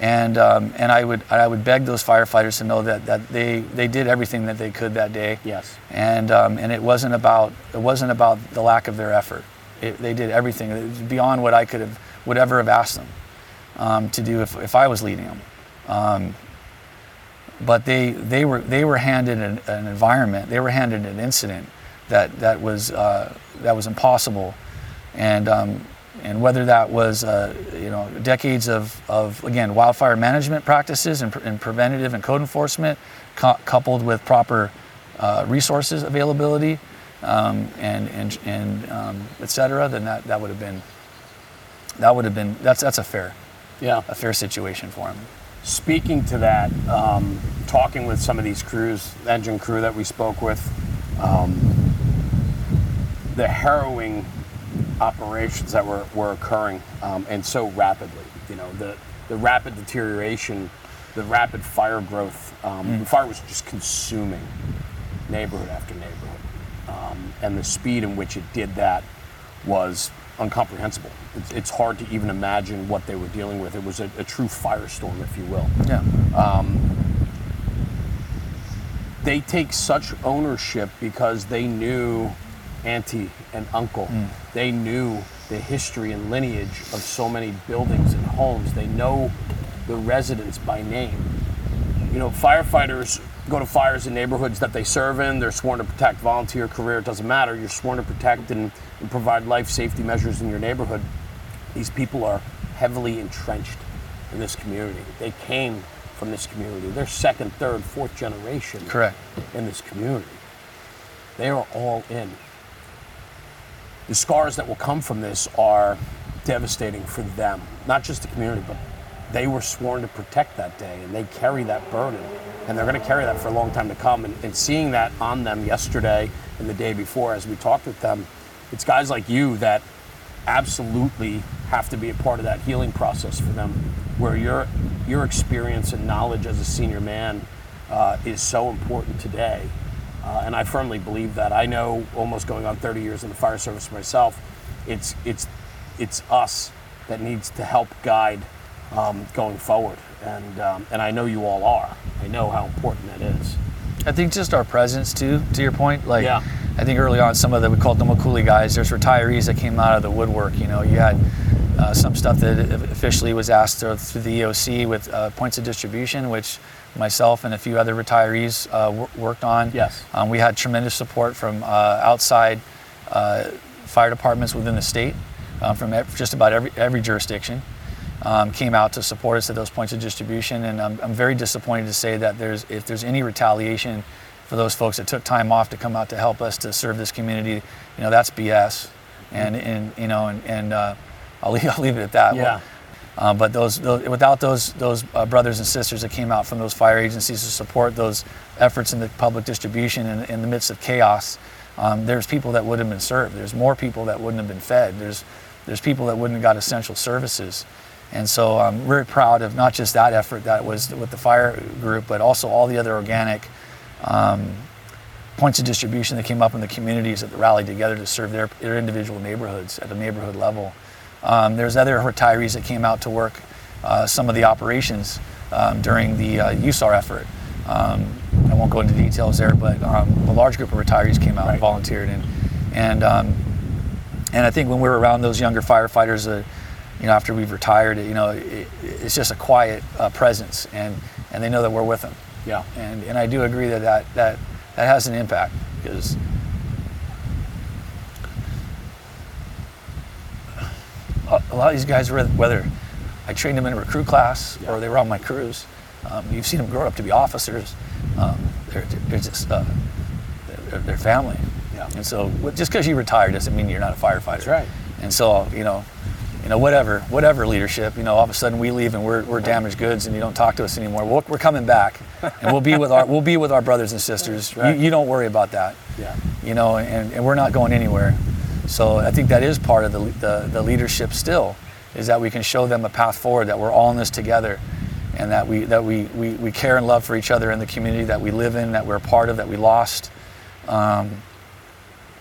And, um, and I, would, I would beg those firefighters to know that, that they, they did everything that they could that day. Yes. And, um, and it, wasn't about, it wasn't about the lack of their effort. It, they did everything It was beyond what I could have, would ever have asked them um, to do if, if I was leading them. But they, they, were, they were handed an, an environment, they were handed an incident that, that, was, uh, that was impossible. And, um, and whether that was uh, you know, decades of, of, again, wildfire management practices and, and preventative and code enforcement, cou- coupled with proper uh, resources availability um, and, and, and um, et cetera, then that, that would have been, that would have been, that's, that's a fair, Yeah. a fair situation for him. Speaking to that, um, talking with some of these crews, engine crew that we spoke with, um, the harrowing operations that were, were occurring um, and so rapidly. You know, the, the rapid deterioration, the rapid fire growth. Um, The fire was just consuming neighborhood after neighborhood. Um, and the speed in which it did that was incomprehensible. It's, it's hard to even imagine what they were dealing with. It was a, a true firestorm, if you will Yeah. Um, they take such ownership because they knew auntie and uncle. Mm. They knew the history and lineage of so many buildings and homes. They know the residents by name. You know, firefighters go to fires in neighborhoods that they serve in. They're sworn to protect volunteer career. It doesn't matter. You're sworn to protect and, and provide life safety measures in your neighborhood. These people are heavily entrenched in this community. They came from this community. They're second, third, fourth generation Correct. in this community. They are all in. The scars that will come from this are devastating for them, not just the community, but they were sworn to protect that day and they carry that burden. And they're going to carry that for a long time to come. And, and seeing that on them yesterday and the day before as we talked with them, it's guys like you that absolutely have to be a part of that healing process for them, where your your experience and knowledge as a senior man uh, is so important today. Uh, and I firmly believe that. I know, almost going on 30 years in the fire service myself, it's it's it's us that needs to help guide um, going forward. And um, and I know you all are. I know how important that is. I think just our presence too. To your point, like Yeah. I think early on, some of the we called them Makule guys. There's retirees that came out of the woodwork. You know, you had uh, some stuff that officially was asked through through the EOC with uh, points of distribution, which myself and a few other retirees uh, wor- worked on. Yes. Um, we had tremendous support from uh, outside uh, fire departments within the state, uh, from just about every every jurisdiction um, came out to support us at those points of distribution. And I'm, I'm very disappointed to say that there's if there's any retaliation for those folks that took time off to come out to help us to serve this community, you know that's BS. And and you know and, and uh, I'll leave I'll leave it at that. Yeah. Uh, but those, those without those those uh, brothers and sisters that came out from those fire agencies to support those efforts in the public distribution in, in the midst of chaos, um, there's people that wouldn't have been served. There's more people that wouldn't have been fed. There's there's people that wouldn't have got essential services. And so I'm very proud of not just that effort that was with the fire group, but also all the other organic um, points of distribution that came up in the communities that rallied together to serve their, their individual neighborhoods at a neighborhood level. Um, there's other retirees that came out to work uh, some of the operations um, during the uh, USAR effort. Um, I won't go into details there, but um, a large group of retirees came out and volunteered. And, and, um, and I think when we're around those younger firefighters, uh, you know, after we've retired, you know, it, it's just a quiet uh, presence, and, and they know that we're with them. Yeah. And, and I do agree that that, that, that has an impact because a lot of these guys, whether I trained them in a recruit class or they were on my crews, um, you've seen them grow up to be officers. Um, they're, they're just uh, they're, they're family. Yeah. And so just because you retire doesn't mean you're not a firefighter. That's right. And so you know, you know whatever whatever leadership, you know, all of a sudden we leave and we're, we're damaged goods and you don't talk to us anymore. We'll, we're coming back and we'll be with our we'll be with our brothers and sisters. Right. You, you don't worry about that Yeah. you know, and, and we're not going anywhere. So I think that is part of the, the, the leadership still, is that we can show them a path forward, that we're all in this together, and that we that we, we, we care and love for each other in the community that we live in, that we're a part of, that we lost. Um,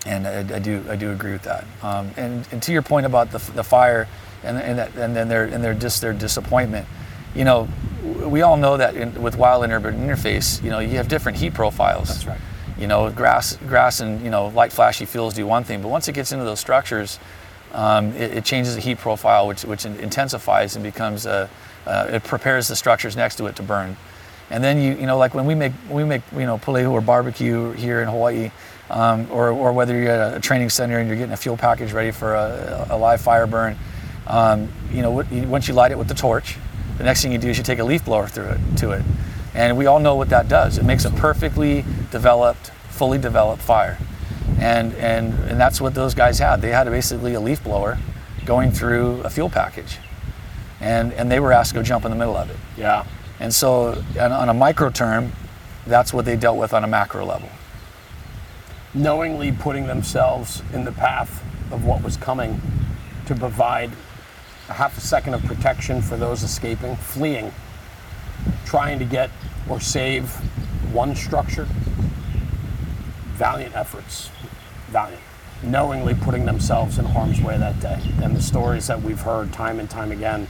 and I, I do I do agree with that. Um, and, and to your point about the, the fire and, and, that, and then their and their dis, their disappointment, you know, we all know that in, with wild and urban interface, you know, you have different heat profiles. That's right. You know, grass, grass, and you know, light flashy fuels do one thing, but once it gets into those structures, um, it, it changes the heat profile, which which intensifies and becomes a, uh, it prepares the structures next to it to burn. And then you you know, like when we make we make you know pulehu or barbecue here in Hawaii, um, or or whether you're at a training center and you're getting a fuel package ready for a, a live fire burn, um, you know, once you light it with the torch, the next thing you do is you take a leaf blower through it to it, and we all know what that does. It makes a perfectly developed, fully developed fire, and and and that's what those guys had. They had basically a leaf blower going through a fuel package, and and they were asked to go jump in the middle of it. Yeah. And so, on, on a micro term, that's what they dealt with on a macro level. Knowingly putting themselves in the path of what was coming to provide a half a second of protection for those escaping, fleeing, trying to get or save one structure. Valiant efforts, valiant. Knowingly putting themselves in harm's way that day. And the stories that we've heard time and time again,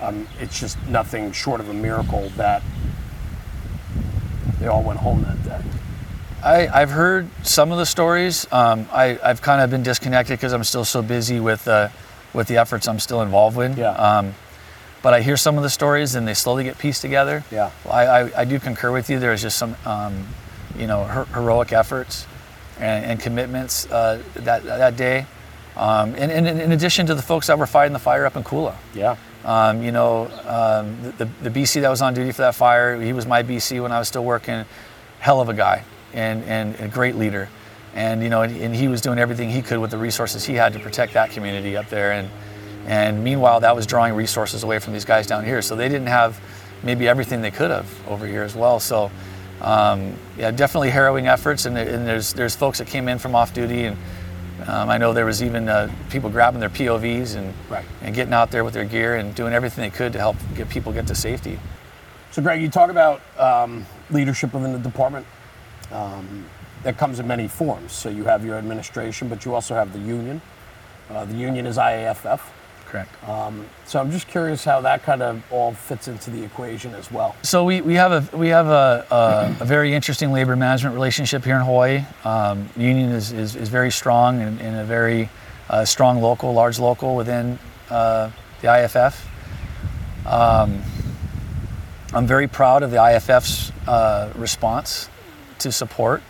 um, it's just nothing short of a miracle that they all went home that day. I, I've heard some of the stories. Um, I, I've kind of been disconnected because I'm still so busy with uh, with the efforts I'm still involved with. Yeah. Um, but I hear some of the stories and they slowly get pieced together. Yeah. I, I, I do concur with you. There. There's just some, um, you know, her, heroic efforts and, and commitments uh, that that day. Um, and, and in addition to the folks that were fighting the fire up in Kula. Yeah. Um, you know, um, the, the BC that was on duty for that fire, he was my BC when I was still working. Hell of a guy and, and a great leader. And, you know, and, and he was doing everything he could with the resources he had to protect that community up there. And, and meanwhile, that was drawing resources away from these guys down here. So they didn't have maybe everything they could have over here as well. So, um, yeah, definitely harrowing efforts. And, and there's, there's folks that came in from off duty and um, I know there was even uh, people grabbing their POVs and, Right. and getting out there with their gear and doing everything they could to help get people get to safety. So, Greg, you talk about um, leadership within the department. Um, that comes in many forms. So, you have your administration, but you also have the union. Uh, the union is IAFF. Correct. So, I'm just curious how that kind of all fits into the equation as well. So we, we have a we have a, a, a very interesting labor management relationship here in Hawaii. Um, the union is, is, is very strong and, and a very uh, strong local, large local within uh, the IFF. Um, I'm very proud of the IFF's uh, response to support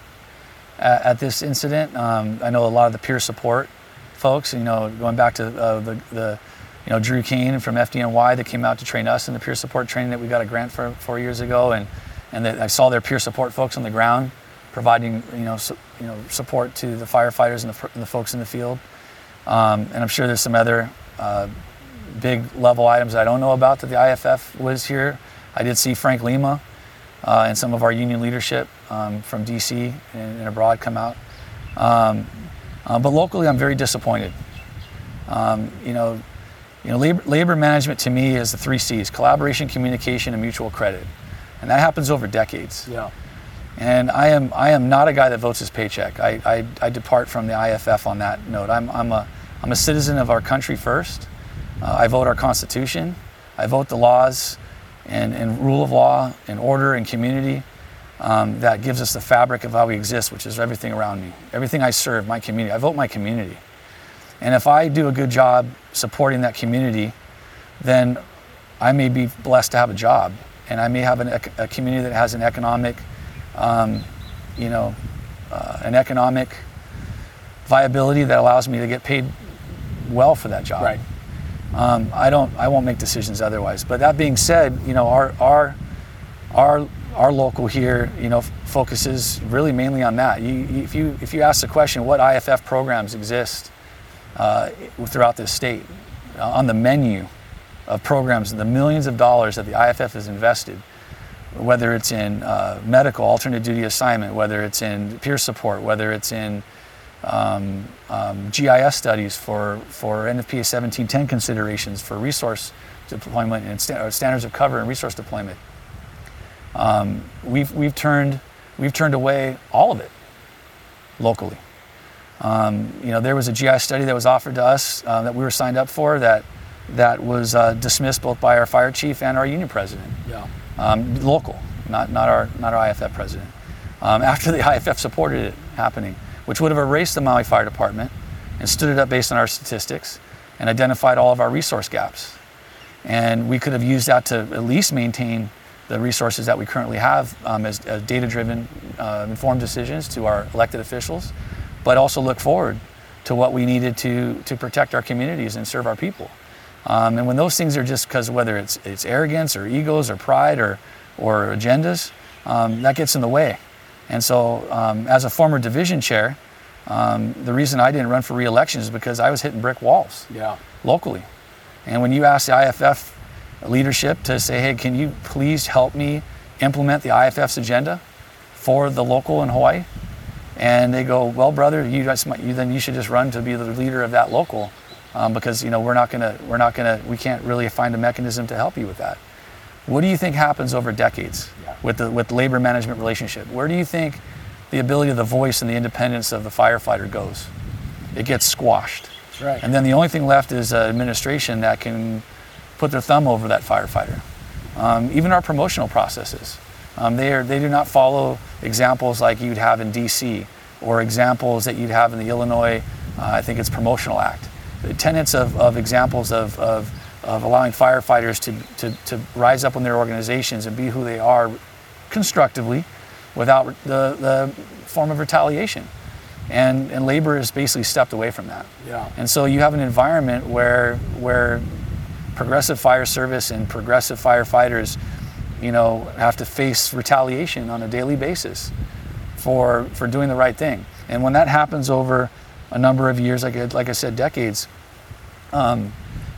at, at this incident. Um, I know a lot of the peer support folks, you know, going back to uh, the, the, you know, Drew Kane from FDNY that came out to train us in the peer support training that we got a grant for four years ago, and and I saw their peer support folks on the ground providing, you know, su- you know, support to the firefighters and the, and the folks in the field. Um, and I'm sure there's some other uh, big level items I don't know about that the IFF was here. I did see Frank Lima uh, and some of our union leadership um, from DC and, and abroad come out. Um, uh, but locally, I'm very disappointed. Um, you know, you know, labor, labor management to me is the three C's: collaboration, communication, and mutual credit, and that happens over decades. Yeah. And I am I am not a guy that votes his paycheck. I, I, I depart from the IFF on that note. I'm, I'm a I'm a citizen of our country first. Uh, I vote our Constitution. I vote the laws and, and rule of law and order and community um, that gives us the fabric of how we exist, which is everything around me, everything I serve, my community. I vote my community. And if I do a good job supporting that community, then I may be blessed to have a job, and I may have an, a community that has an economic, um, you know, uh, an economic viability that allows me to get paid well for that job. Right. Um, I don't. I won't make decisions otherwise. But that being said, you know, our our our our local here, you know, focuses really mainly on that. You, if you if you ask the question, what IFF programs exist uh, throughout this state, uh, on the menu of programs, the millions of dollars that the IFF has invested, whether it's in uh, medical alternate duty assignment, whether it's in peer support, whether it's in um, um, GIS studies for, for NFPA 1710 considerations for resource deployment and or standards of cover and resource deployment. Um, we've, we've, turned, we've turned away all of it locally. Um, you know, there was a GI study that was offered to us uh, that we were signed up for that that was uh, dismissed both by our fire chief and our union president Yeah. um, local, not, not, our, not our IFF president. Um, after the IFF supported it happening, which would have erased the Maui Fire Department and stood it up based on our statistics and identified all of our resource gaps. And we could have used that to at least maintain the resources that we currently have um, as, as data driven, uh, informed decisions to our elected officials, but also look forward to what we needed to, to protect our communities and serve our people. Um, and when those things are just because whether it's, it's arrogance or egos or pride or, or agendas, um, that gets in the way. And so, um, as a former division chair, um, the reason I didn't run for reelection is because I was hitting brick walls Yeah. locally. And when you ask the IFF leadership to say, hey, can you please help me implement the IFF's agenda for the local in Hawaii? And they go, well, brother, you, you then you should just run to be the leader of that local, um, because you know we're not gonna, we're not gonna, we can't really find a mechanism to help you with that. What do you think happens over decades Yeah. with the with labor management relationship? Where do you think the ability of the voice and the independence of the firefighter goes? It gets squashed. Right. And then the only thing left is uh, administration that can put their thumb over that firefighter. Um, even our promotional processes, um, they, are, they do not follow examples like you'd have in DC or examples that you'd have in the Illinois, uh, I think it's Promotional Act. The tenets of, of examples of, of, of allowing firefighters to, to, to rise up in their organizations and be who they are constructively without the, the form of retaliation. And, and labor has basically stepped away from that. Yeah. And so you have an environment where where progressive fire service and progressive firefighters, you know, have to face retaliation on a daily basis for for doing the right thing. And when that happens over a number of years, like I, like I said, decades, um,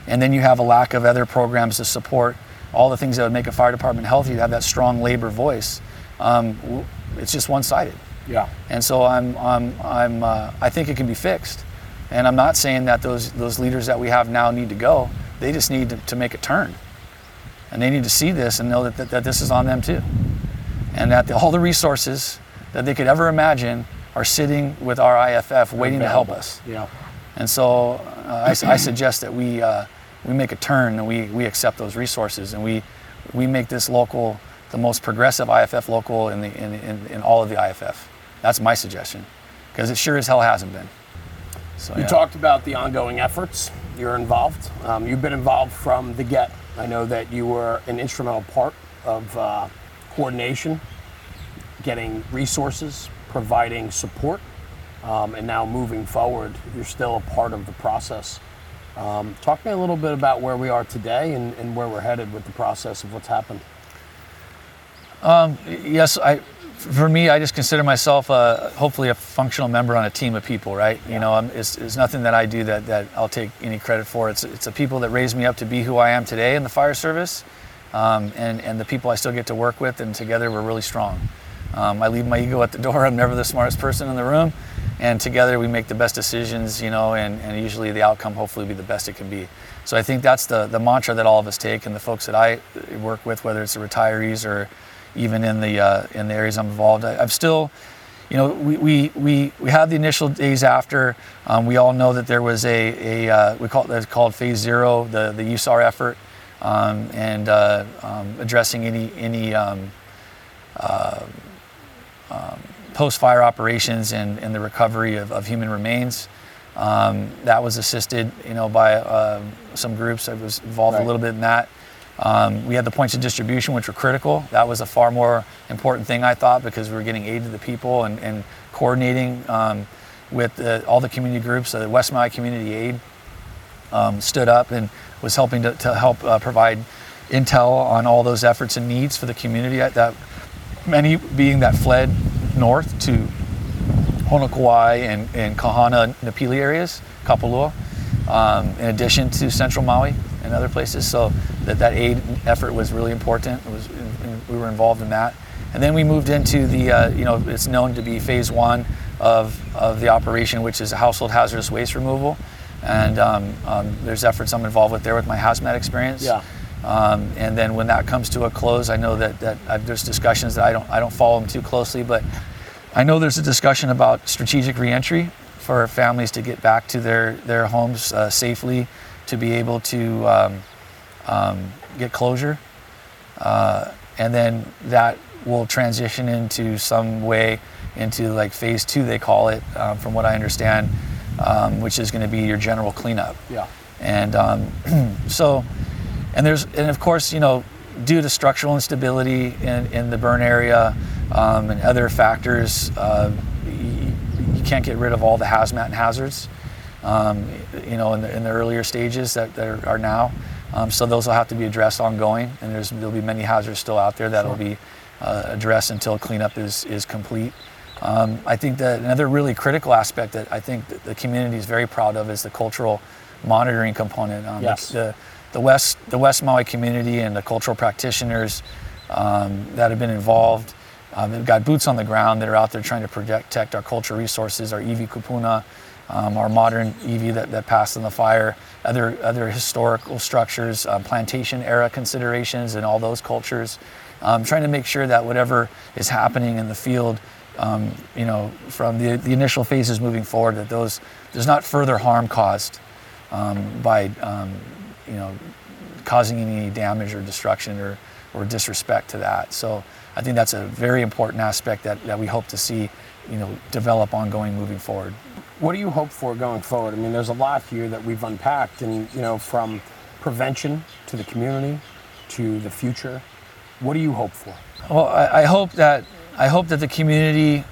and then you have a lack of other programs to support all the things that would make a fire department healthy to have that strong labor voice, um, it's just one-sided. Yeah. And so I'm, I'm, I'm, uh, I think it can be fixed. And I'm not saying that those, those leaders that we have now need to go. They just need to, to make a turn. And they need to see this and know that, that, that this is on them too. And that the, all the resources that they could ever imagine are sitting with our IFF waiting to help us. Yeah. And so uh, I, I suggest that we, uh, we make a turn and we, we accept those resources and we, we make this local the most progressive IFF local in, the, in, in, in all of the IFF. That's my suggestion because it sure as hell hasn't been. So, You yeah. talked about the ongoing efforts. You're involved. Um, you've been involved from the get. I know that you were an instrumental part of uh, coordination, getting resources, providing support, um, and now moving forward, you're still a part of the process. Um, talk to me a little bit about where we are today and, and where we're headed with the process of what's happened. yes, I, for me, I just consider myself uh, hopefully a functional member on a team of people, right? You know, I'm, it's, it's nothing that I do that, that I'll take any credit for. It's, it's the people that raised me up to be who I am today in the fire service um, and, and the people I still get to work with, and together we're really strong. Um, I leave my ego at the door. I'm never the smartest person in the room. And together we make the best decisions, you know, and, and usually the outcome hopefully be the best it can be. So I think that's the, the mantra that all of us take, and the folks that I work with, whether it's the retirees or even in the uh, in the areas I'm involved. I, I'm still, you know, we we, we, we had the initial days after. Um, we all know that there was a, a uh, we call it that's called phase zero, the the USAR effort, um, and uh, um, addressing any any um, post-fire operations and, and the recovery of, of human remains. Um, that was assisted, you know, by um some groups. I was involved Right. a little bit in that. Um, we had the points of distribution, which were critical. That was a far more important thing, I thought, because we were getting aid to the people and, and coordinating um, with all the community groups. Uh, West Maui Community Aid um, stood up and was helping to, to help uh, provide intel on all those efforts and needs for the community. That many being that fled north to Honokowai and, and Kahana, Napili areas, Kapalua, um, in addition to Central Maui and other places. So that, that aid effort was really important. It was, we were involved in that. And then we moved into the, uh, you know, it's known to be phase one of, of the operation, which is household hazardous waste removal. And um, um, there's efforts I'm involved with there with my hazmat experience. Yeah. Um, and then when that comes to a close, I know that, that i there's discussions that I don't I don't follow them too closely, but I know there's a discussion about strategic reentry for families to get back to their their homes uh, safely to be able to um, um, get closure, uh, and then that will transition into some way into like phase two, they call it, um, from what I understand, um, which is going to be your general cleanup. Yeah. And um, so, and there's, and of course, you know, due to structural instability in, in the burn area um, and other factors, uh, you, you can't get rid of all the hazmat and hazards, um, you know, in the, in the earlier stages that, that are now. Um, so those will have to be addressed ongoing, and there's, there'll be many hazards still out there that will be uh, addressed until cleanup is, is complete. Um, I think that another really critical aspect that I think that the community is very proud of is the cultural monitoring component. Um, Yes. The, the West the West Maui community and the cultural practitioners um, that have been involved. Um, they've got boots on the ground that are out there trying to protect our cultural resources, our Iwi Kupuna, um, our modern iwi that, that passed in the fire, other other historical structures, um, plantation era considerations, and all those cultures. Um, trying to make sure that whatever is happening in the field, um, you know, from the, the initial phases moving forward, that those there's not further harm caused um, by um, you know causing any damage or destruction or, or disrespect to that. So I think that's a very important aspect that, that we hope to see you know develop ongoing moving forward. What do you hope for going forward? I mean, there's a lot here that we've unpacked, and you know, from prevention to the community to the future. What do you hope for? Well, I, I hope that I hope that the community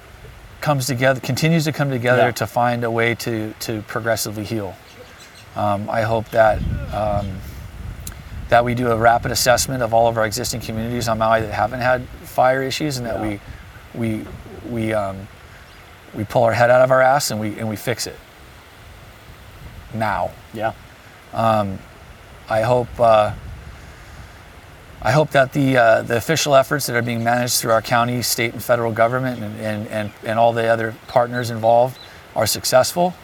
comes together, continues to come together Yeah. to find a way to to progressively heal. Um, I hope that um, that we do a rapid assessment of all of our existing communities on Maui that haven't had fire issues, and that Yeah. we we we um, we pull our head out of our ass and we and we fix it now. Yeah. I hope uh, I hope that the uh, the official efforts that are being managed through our county, state, and federal government, and and, and, and all the other partners involved, are successful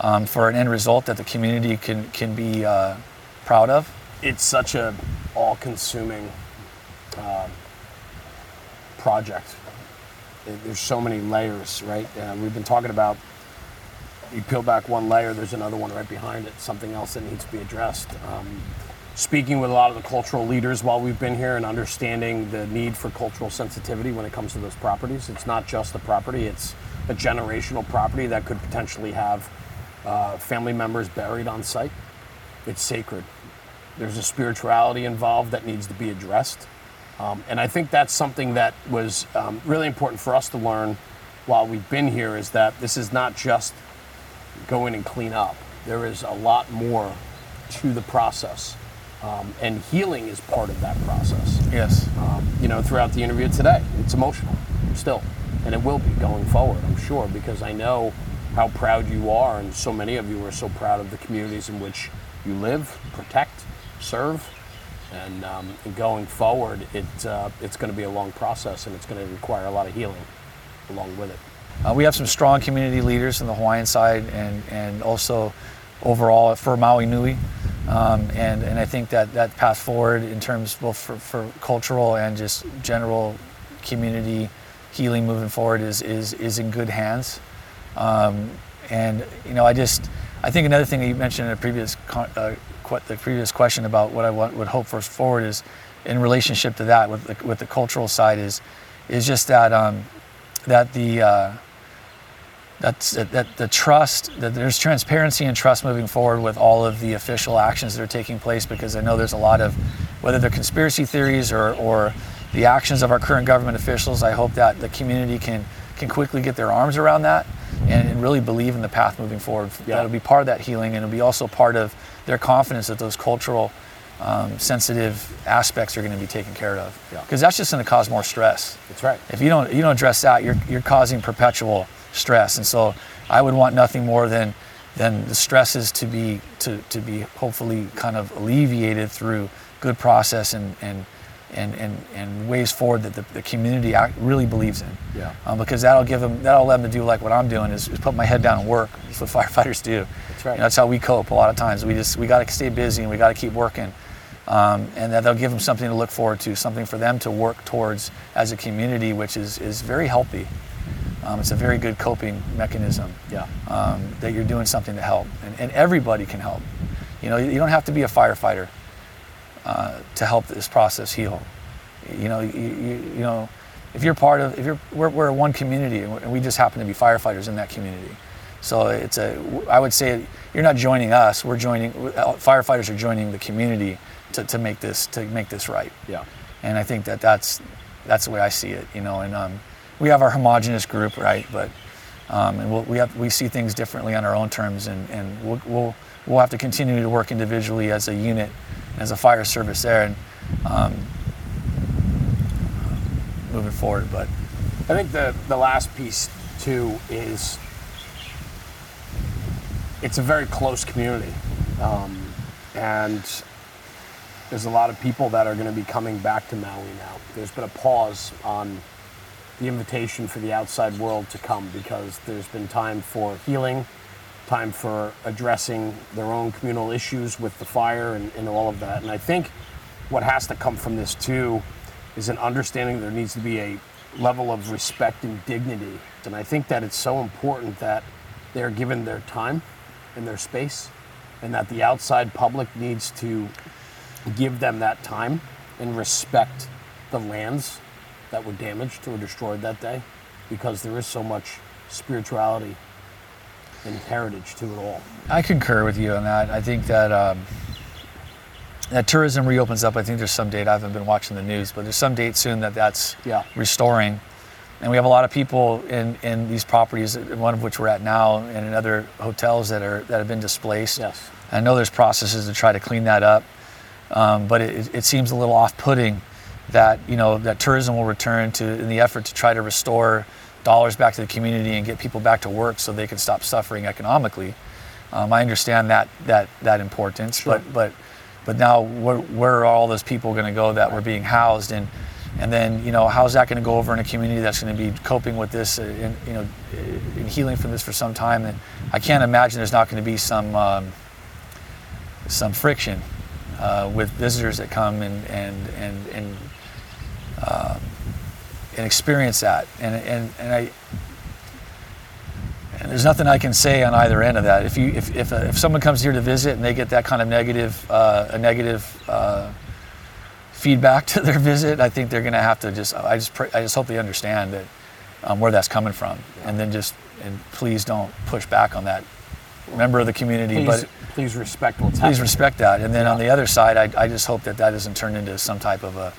um, for an end result that the community can can be uh, proud of. It's such a all-consuming um, project. There- There's so many layers, right? Uh, we've been talking about. You peel back one layer, there's another one right behind it. Something else that needs to be addressed. Um, speaking with a lot of the cultural leaders while we've been here and understanding the need for cultural sensitivity when it comes to those properties. It's not just the property; it's a generational property that could potentially have uh, family members buried on site. It's sacred. There's a spirituality involved that needs to be addressed. Um, and I think that's something that was um, really important for us to learn while we've been here is that this is not just go in and clean up. There is a lot more to the process. Um, and healing is part of that process. Yes. Um, you know, throughout the interview today, it's emotional still. And it will be going forward, I'm sure, because I know how proud you are, and so many of you are so proud of the communities in which you live, protect, serve. And, um, and going forward, it, uh, it's going to be a long process and it's going to require a lot of healing along with it. Uh, we have some strong community leaders on the Hawaiian side and, and also overall for Maui Nui. Um, and, and I think that that path forward in terms both for, for cultural and just general community healing moving forward is, is, is in good hands. Um, and, you know, I just, I think another thing that you mentioned in a previous, con- uh, the previous question about what I want, would hope for forward is in relationship to that with the, with the cultural side is, is just that, um, that the, uh, that's that, the trust that there's transparency and trust moving forward with all of the official actions that are taking place because I know there's a lot of whether they're conspiracy theories or, or the actions of our current government officials I hope that the community can can quickly get their arms around that and, and really believe in the path moving forward Yeah. that'll be part of that healing and it'll be also part of their confidence that those cultural um, sensitive aspects are going to be taken care of Yeah. because that's just going to cause more stress That's right. if you don't you don't address that, you're you're causing perpetual stress. And so I would want nothing more than than the stresses to be to, to be hopefully kind of alleviated through good process and and and, and, and ways forward that the, the community really believes in. Yeah. Um, because that'll give them that'll let them do like what I'm doing is, is put my head down and work. That's what firefighters do. That's right. You know, that's how we cope a lot of times. We just we got to stay busy and we got to keep working. Um, and that they'll give them something to look forward to, something for them to work towards as a community, which is, is very healthy. Um, it's a very good coping mechanism Yeah. um, that you're doing something to help, and, and everybody can help. You know, you don't have to be a firefighter uh, to help this process heal. You know, you, you, you know, if you're part of, if you're, we're, we're one community and we- and we just happen to be firefighters in that community. So it's a, I would say you're not joining us. We're joining, firefighters are joining the community to, to make this, to make this right. Yeah. And I think that that's, that's the way I see it, you know, and um, we have our homogenous group, right? But, um, and we'll, we have, we see things differently on our own terms and, and we'll, we'll, we'll have to continue to work individually as a unit, as a fire service there and um, moving forward. But I think the the last piece too is it's a very close community, um, and there's a lot of people that are going to be coming back to Maui now. There's been a pause on the invitation for the outside world to come because there's been time for healing, time for addressing their own communal issues with the fire and, and all of that. And I think what has to come from this too is an understanding there needs to be a level of respect and dignity. And I think that it's so important that they're given their time and their space, and that the outside public needs to give them that time and respect the lands that were damaged or destroyed that day because there is so much spirituality and heritage to it all. I concur with you on that. I think that um, that tourism reopens up. I think there's some date. I haven't been watching the news, but there's some date soon that that's Yeah. restoring. And we have a lot of people in, in these properties, one of which we're at now, and in other hotels that are that have been displaced. Yes. I know there's processes to try to clean that up, um, but it, it seems a little off-putting that you know that tourism will return to in the effort to try to restore dollars back to the community and get people back to work so they can stop suffering economically. Um, I understand that that that importance, Sure. but but but now where, where are all those people going to go that were being housed and and then you know how's that going to go over in a community that's going to be coping with this and you know uh, in healing from this for some time and I can't imagine there's not going to be some um, some friction uh, with visitors that come and and and and, um, and experience that. And and and I and there's nothing I can say on either end of that. If you if if, uh, if someone comes here to visit and they get that kind of negative uh, a negative uh, feedback to their visit, I think they're going to have to just I just pray, I just hope they understand that um, where that's coming from, and then just and please don't push back on that member of the community, Please, but please respect what's please respect that. And then on the other side, I, I just hope that that doesn't turn into some type of a,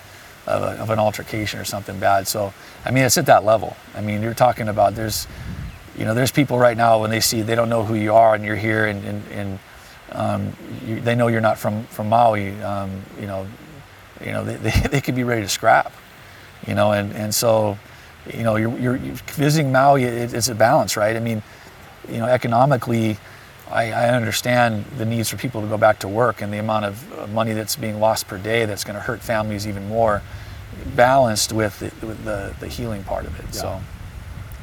of a of an altercation or something bad. So I mean, it's at that level. I mean, you're talking about there's, you know, there's people right now when they see they don't know who you are and you're here and and, and um, you, they know you're not from from Maui. Um, you know, you know they, they, they could be ready to scrap. You know, and and so, you know, you're, you're, visiting Maui. It, it's a balance, right? I mean, you know, economically, I, I understand the needs for people to go back to work and the amount of money that's being lost per day that's going to hurt families even more, balanced with the, with the, the healing part of it. So,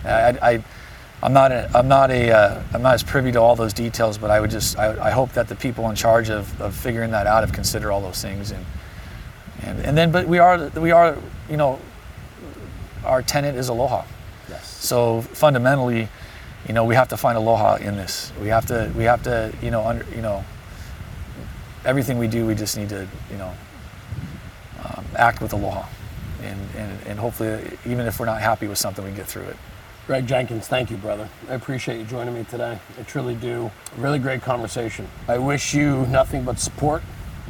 I, I, I'm not a, I'm not a uh, I'm not as privy to all those details, but I would just I, I hope that the people in charge of, of figuring that out have considered all those things and and and then but we are we are you know our tenant is aloha. Yes. So fundamentally, you know, we have to find aloha in this. We have to, we have to, you know, under, you know, everything we do, we just need to, you know, um, act with aloha, and, and and hopefully, even if we're not happy with something, we get through it. Greg Jenkins, thank you, brother. I appreciate you joining me today. I truly do. Really great conversation. I wish you nothing but support,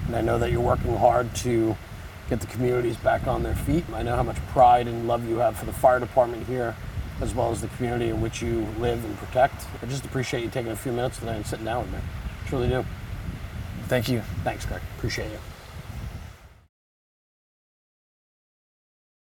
and I know that you're working hard to get the communities back on their feet. I know how much pride and love you have for the fire department here, as well as the community in which you live and protect. I just appreciate you taking a few minutes today and sitting down with me. Truly do. Thank you. Thanks, Greg. Appreciate you.